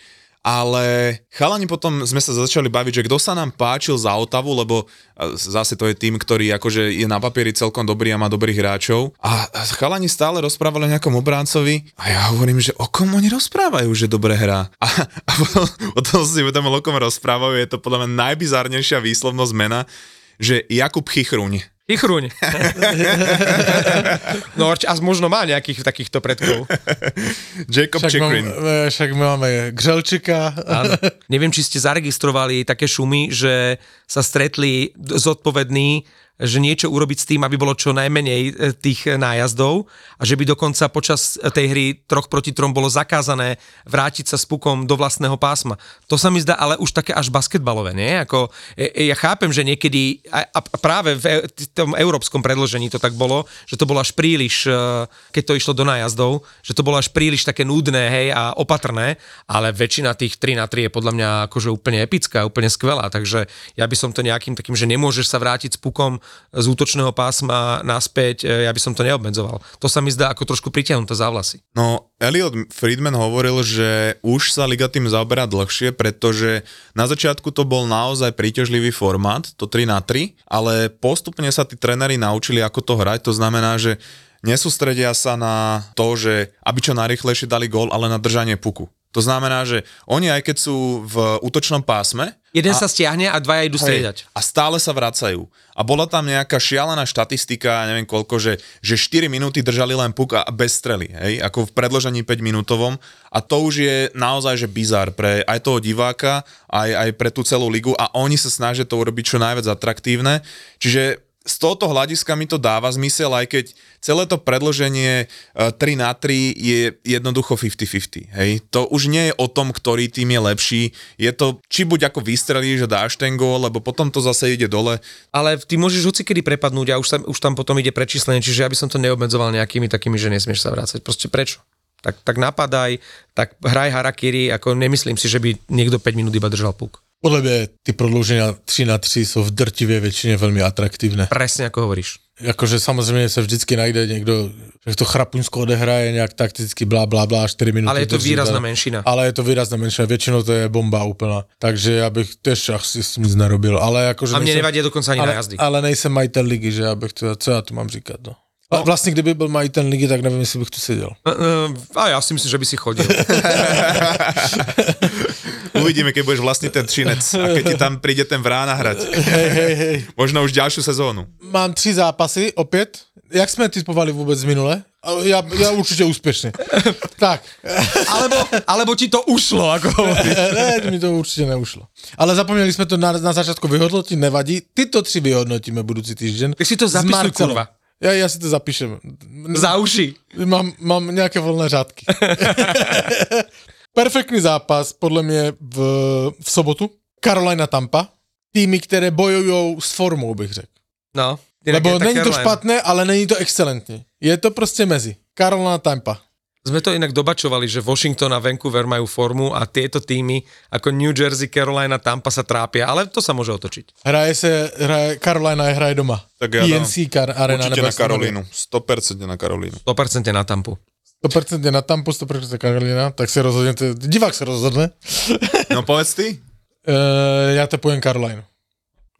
Ale chalani potom sme sa začali baviť, že kto sa nám páčil za Otavu, lebo e, zase to je tým, ktorý akože je na papieri celkom dobrý a má dobrých hráčov. A chalani stále rozprávali o nejakom obráncovi a ja hovorím, že o kom oni rozprávajú, že dobre hrá. A, a potom, potom si uvedomil, o kom rozprávajú, je to podľa mňa najbizárnejšia výslovnosť mena, že Jakub Chichruň. Ichruň. *laughs* no a možno má nejakých takýchto predkov. Jacob Však, mám, Chikrin. eh, však máme Gřelčika. Áno. *laughs* Neviem, či ste zaregistrovali také šumy, že sa stretli zodpovední že niečo urobiť s tým, aby bolo čo najmenej e, tých e, nájazdov a že by dokonca počas e, tej hry troch proti trom bolo zakázané vrátiť sa s pukom do vlastného pásma. To sa mi zdá ale už také až basketbalové, nie? Ako, ja chápem, že niekedy a, práve v tom európskom predložení to tak bolo, že to bolo až príliš, keď to išlo do nájazdov, že to bolo až príliš také nudné, hej, a opatrné, ale väčšina tých 3 na 3 je podľa mňa akože úplne epická, úplne skvelá, takže ja by som to nejakým takým, že nemôžeš sa vrátiť s pukom z útočného pásma naspäť, e, ja by som to neobmedzoval. To sa mi zdá ako trošku pritiahnuté za vlasy. No, Elliot Friedman hovoril, že už sa Liga tým zaoberá dlhšie, pretože na začiatku to bol naozaj príťažlivý formát, to 3 na 3, ale postupne sa tí tréneri naučili, ako to hrať, to znamená, že nesústredia sa na to, že aby čo najrychlejšie dali gól, ale na držanie puku. To znamená, že oni aj keď sú v útočnom pásme, Jeden sa stiahne a dvaja idú striedať. a stále sa vracajú. A bola tam nejaká šialená štatistika, neviem koľko, že, že 4 minúty držali len puk a bez strely, hej, ako v predložení 5 minútovom. A to už je naozaj, že bizar pre aj toho diváka, aj, aj pre tú celú ligu a oni sa snažia to urobiť čo najviac atraktívne. Čiže z tohoto hľadiska mi to dáva zmysel, aj keď celé to predloženie e, 3 na 3 je jednoducho 50-50. Hej? To už nie je o tom, ktorý tým je lepší. Je to, či buď ako vystrelíš a dáš ten gól, lebo potom to zase ide dole. Ale ty môžeš hocikedy prepadnúť a už, sa, už tam potom ide prečíslenie, čiže ja by som to neobmedzoval nejakými takými, že nesmieš sa vrácať. Proste prečo? Tak, tak napadaj, tak hraj harakiri, ako nemyslím si, že by niekto 5 minút iba držal puk. Podle mě ty prodlouženia 3 na 3 jsou v drtivé většině velmi atraktivné. Presne ako hovoríš. Jakože samozřejmě se vždycky najde někdo, že to Chrapunsko odehraje nějak takticky blá, blá, blá, 4 minuty. Ale je to drží, výrazná ale- menšina. Ale je to výrazná menšina, většinou to je bomba úplná. Takže já bych tež asi s nic nerobil. Ale jakože A mne nejsem- nevadí dokonca ani ale, nájazdy. ale nejsem majitel ligy, že já bych to, co já tu mám říkat, no. A vlastně, kdyby byl majitel ligy, tak nevím, jestli bych tu seděl. Uh, a ja si myslím, že by si chodil. *laughs* Uvidíme, keď budeš vlastniť ten třinec a keď ti tam príde ten vrána hrať. Hej, hej, hej. Možno už ďalšiu sezónu. Mám tři zápasy, opět. Jak jsme typovali vůbec minule? A Já, já určitě úspěšně. tak. *laughs* alebo, alebo ti to ušlo, ako *laughs* hovoríš. ne, mi to určitě neušlo. Ale zapomněli jsme to na, na začátku vyhodnotit, nevadí. Tyto tři vyhodnotíme budoucí týden. Tak si to zapisuj, kurva. Já, já si to zapíšem. Za uši. Mám, mám nějaké volné řádky. *laughs* Perfektní zápas, podle mě v, v sobotu. Carolina Tampa. Týmy, které bojují s formou, bych řekl. No, Lebo není to špatné, ale není to excelentní. Je to prostě mezi. Carolina Tampa. Sme to inak dobačovali, že Washington a Vancouver majú formu a tieto týmy ako New Jersey, Carolina, Tampa sa trápia, ale to sa môže otočiť. Hraje se, hraje, Carolina je hraje doma. Tak ja dám PNC Car Arena. Určite na to. Karolínu. 100% na Karolínu. 100% na Tampu. 100% na Tampu, 100% Karolina, tak si rozhodněte, divák se rozhodne. No povedz ty. *laughs* Uh, já typujem Carolina.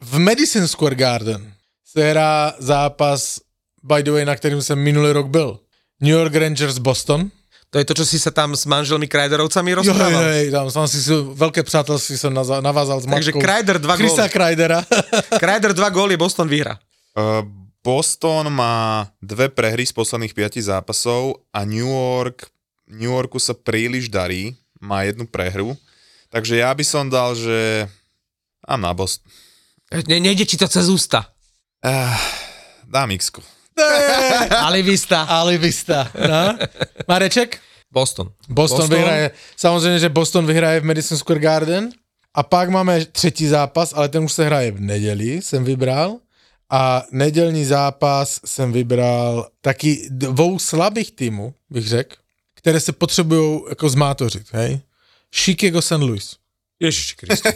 V Madison Square Garden se hrá zápas, by the way, na kterým jsem minulý rok byl. New York Rangers Boston. To je to, čo si sa tam s manželmi Krajderovcami rozprával. jo, jo, tam jsem si velké přátelství naza- navázal s Takže matkou. Kreider dva Chrisa góly. Kreidera. *laughs* Kreider dva góly, Boston vyhra. Uh, Boston má dve prehry z posledných piatich zápasov a New York, New Yorku sa príliš darí, má jednu prehru, takže ja by som dal, že mám na Boston. Ne, nejde ti to cez ústa. Uh, dám x Alivista. Alivista. No. Mareček? Boston. Boston, Boston vyhraje, samozřejmě, že Boston vyhraje v Madison Square Garden. A pak máme třetí zápas, ale ten už se hraje v neděli, jsem vybral. A nedělní zápas jsem vybral taky dvou slabých týmů, bych řekl, které se potřebují jako zmátořit, hej? Chicago St. Louis. Ježiš Kriste.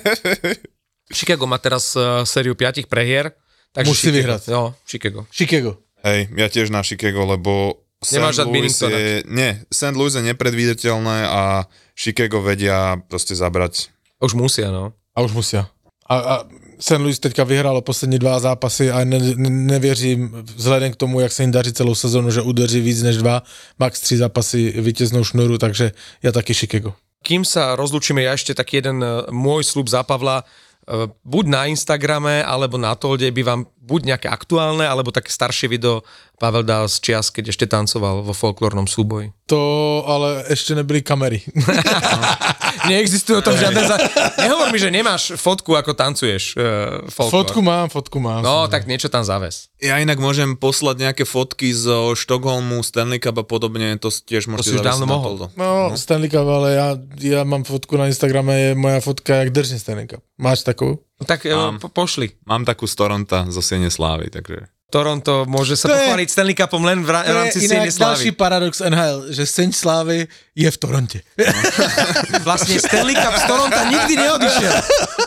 Chicago má teraz uh, sériu piatich prehier. Takže Musí Chicago. vyhrať. Jo, Chicago. Chicago. Hej, ja tiež na Chicago, lebo Nemáš St. rád Louis je, nie, St. Louis je nepredvídateľné a Chicago vedia proste zabrať. Už musia, no. A už musí. A, a St. Louis teďka vyhrálo poslední dva zápasy a ne, ne, nevěřím vzhledem k tomu, jak se jim daří celou sezonu, že udeří víc než dva, max tři zápasy vítěznou šnuru, takže já taky Chicago. Kým sa rozlučíme, ja ešte taký jeden uh, môj slub za Pavla, uh, buď na Instagrame, alebo na Tolde by vám buď nejaké aktuálne, alebo také staršie video Pavel dal z čias, keď ešte tancoval vo folklórnom súboji. To ale ještě nebyly kamery. *laughs* Neexistuje o tom žiadne za... Nehovor mi, že nemáš fotku, ako tancuješ uh, folklór. fotku mám, fotku mám. No, tak niečo tam zaves. Ja inak môžem poslať nejaké fotky zo Štokholmu, Stanley Cup a podobne, to tiež môžete si už dávno mohol. Toldo. No, Stanley Cup, ale já, já mám fotku na Instagrame, je moja fotka, jak držím Stanley Cup. Máš takovou? No, tak uh, Mám. po, pošli. Mám takú z Toronta zo Siene Slávy, takže... Toronto môže sa To pochváliť Stanley Cupom len v, ra- v rámci další Slávy. paradox NHL, že Seň Slávy je v Torontě. Vlastne Stanley Cup z Toronta nikdy neodišiel. *laughs*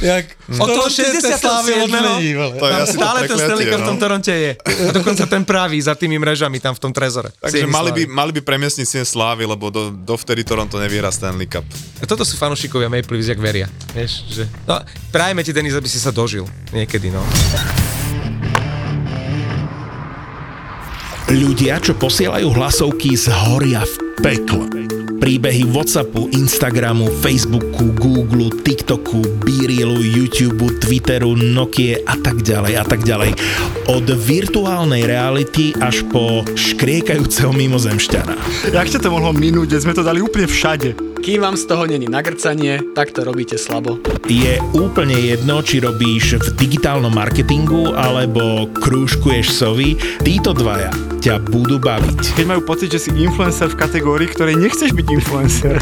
jak Od toho Toronto je té 67. Slávy odmení. To je asi stále ten prekliatie, Stanley Cup v no. tom Toronte je. A *laughs* dokonca ten pravý za tými mrežami tam v tom trezore. Takže mali by, mali by premiesniť Sien Slávy, lebo do, dovtedy Toronto nevyhrá Stanley Cup. A toto sú fanúšikovia Maple Leafs, jak veria. Vieš, že... No, prajeme ti, Denis, aby si sa dožil. Niekedy, no. Ľudia, čo posielajú hlasovky, zhoria v pekle. Príbehy Whatsappu, Instagramu, Facebooku, Google, TikToku, Beerilu, YouTube, Twitteru, Nokie a tak ďalej a tak ďalej. Od virtuálnej reality až po škriekajúceho mimozemšťana. Jak ťa to mohlo minúť, sme to dali úplne všade? Kým vám z toho není nagrcanie, tak to robíte slabo. Je úplne jedno, či robíš v digitálnom marketingu alebo krúžkuješ sovy, títo dvaja ťa budú baviť. Keď majú pocit, že si influencer v kategórii, ktorej nechceš byť influencer.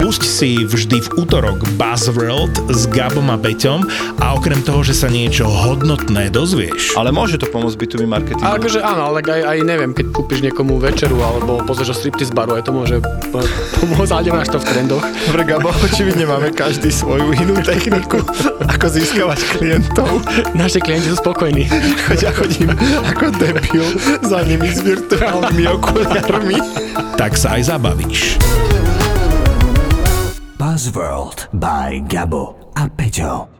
Pusť si vždy v útorok Buzzworld s Gabom a Peťom a okrem toho, že sa niečo hodnotné dozvieš, Ale môže to pomôcť B2B marketingu. Ale akože áno, ale aj, aj neviem, keď kúpiš niekomu večeru alebo pozrieš o striptease baru, aj to môže po- pomôcť, ale nemáš to v trendoch. Dobre, Gabo, očividne máme každý svoju inú techniku, ako získavať klientov. Naši klienti sú spokojní. Choď ja chodím ako debil za nimi s virtuálnymi okuliarmi. tak sa aj zabavíš. Buzzworld by Gabo a Peťo.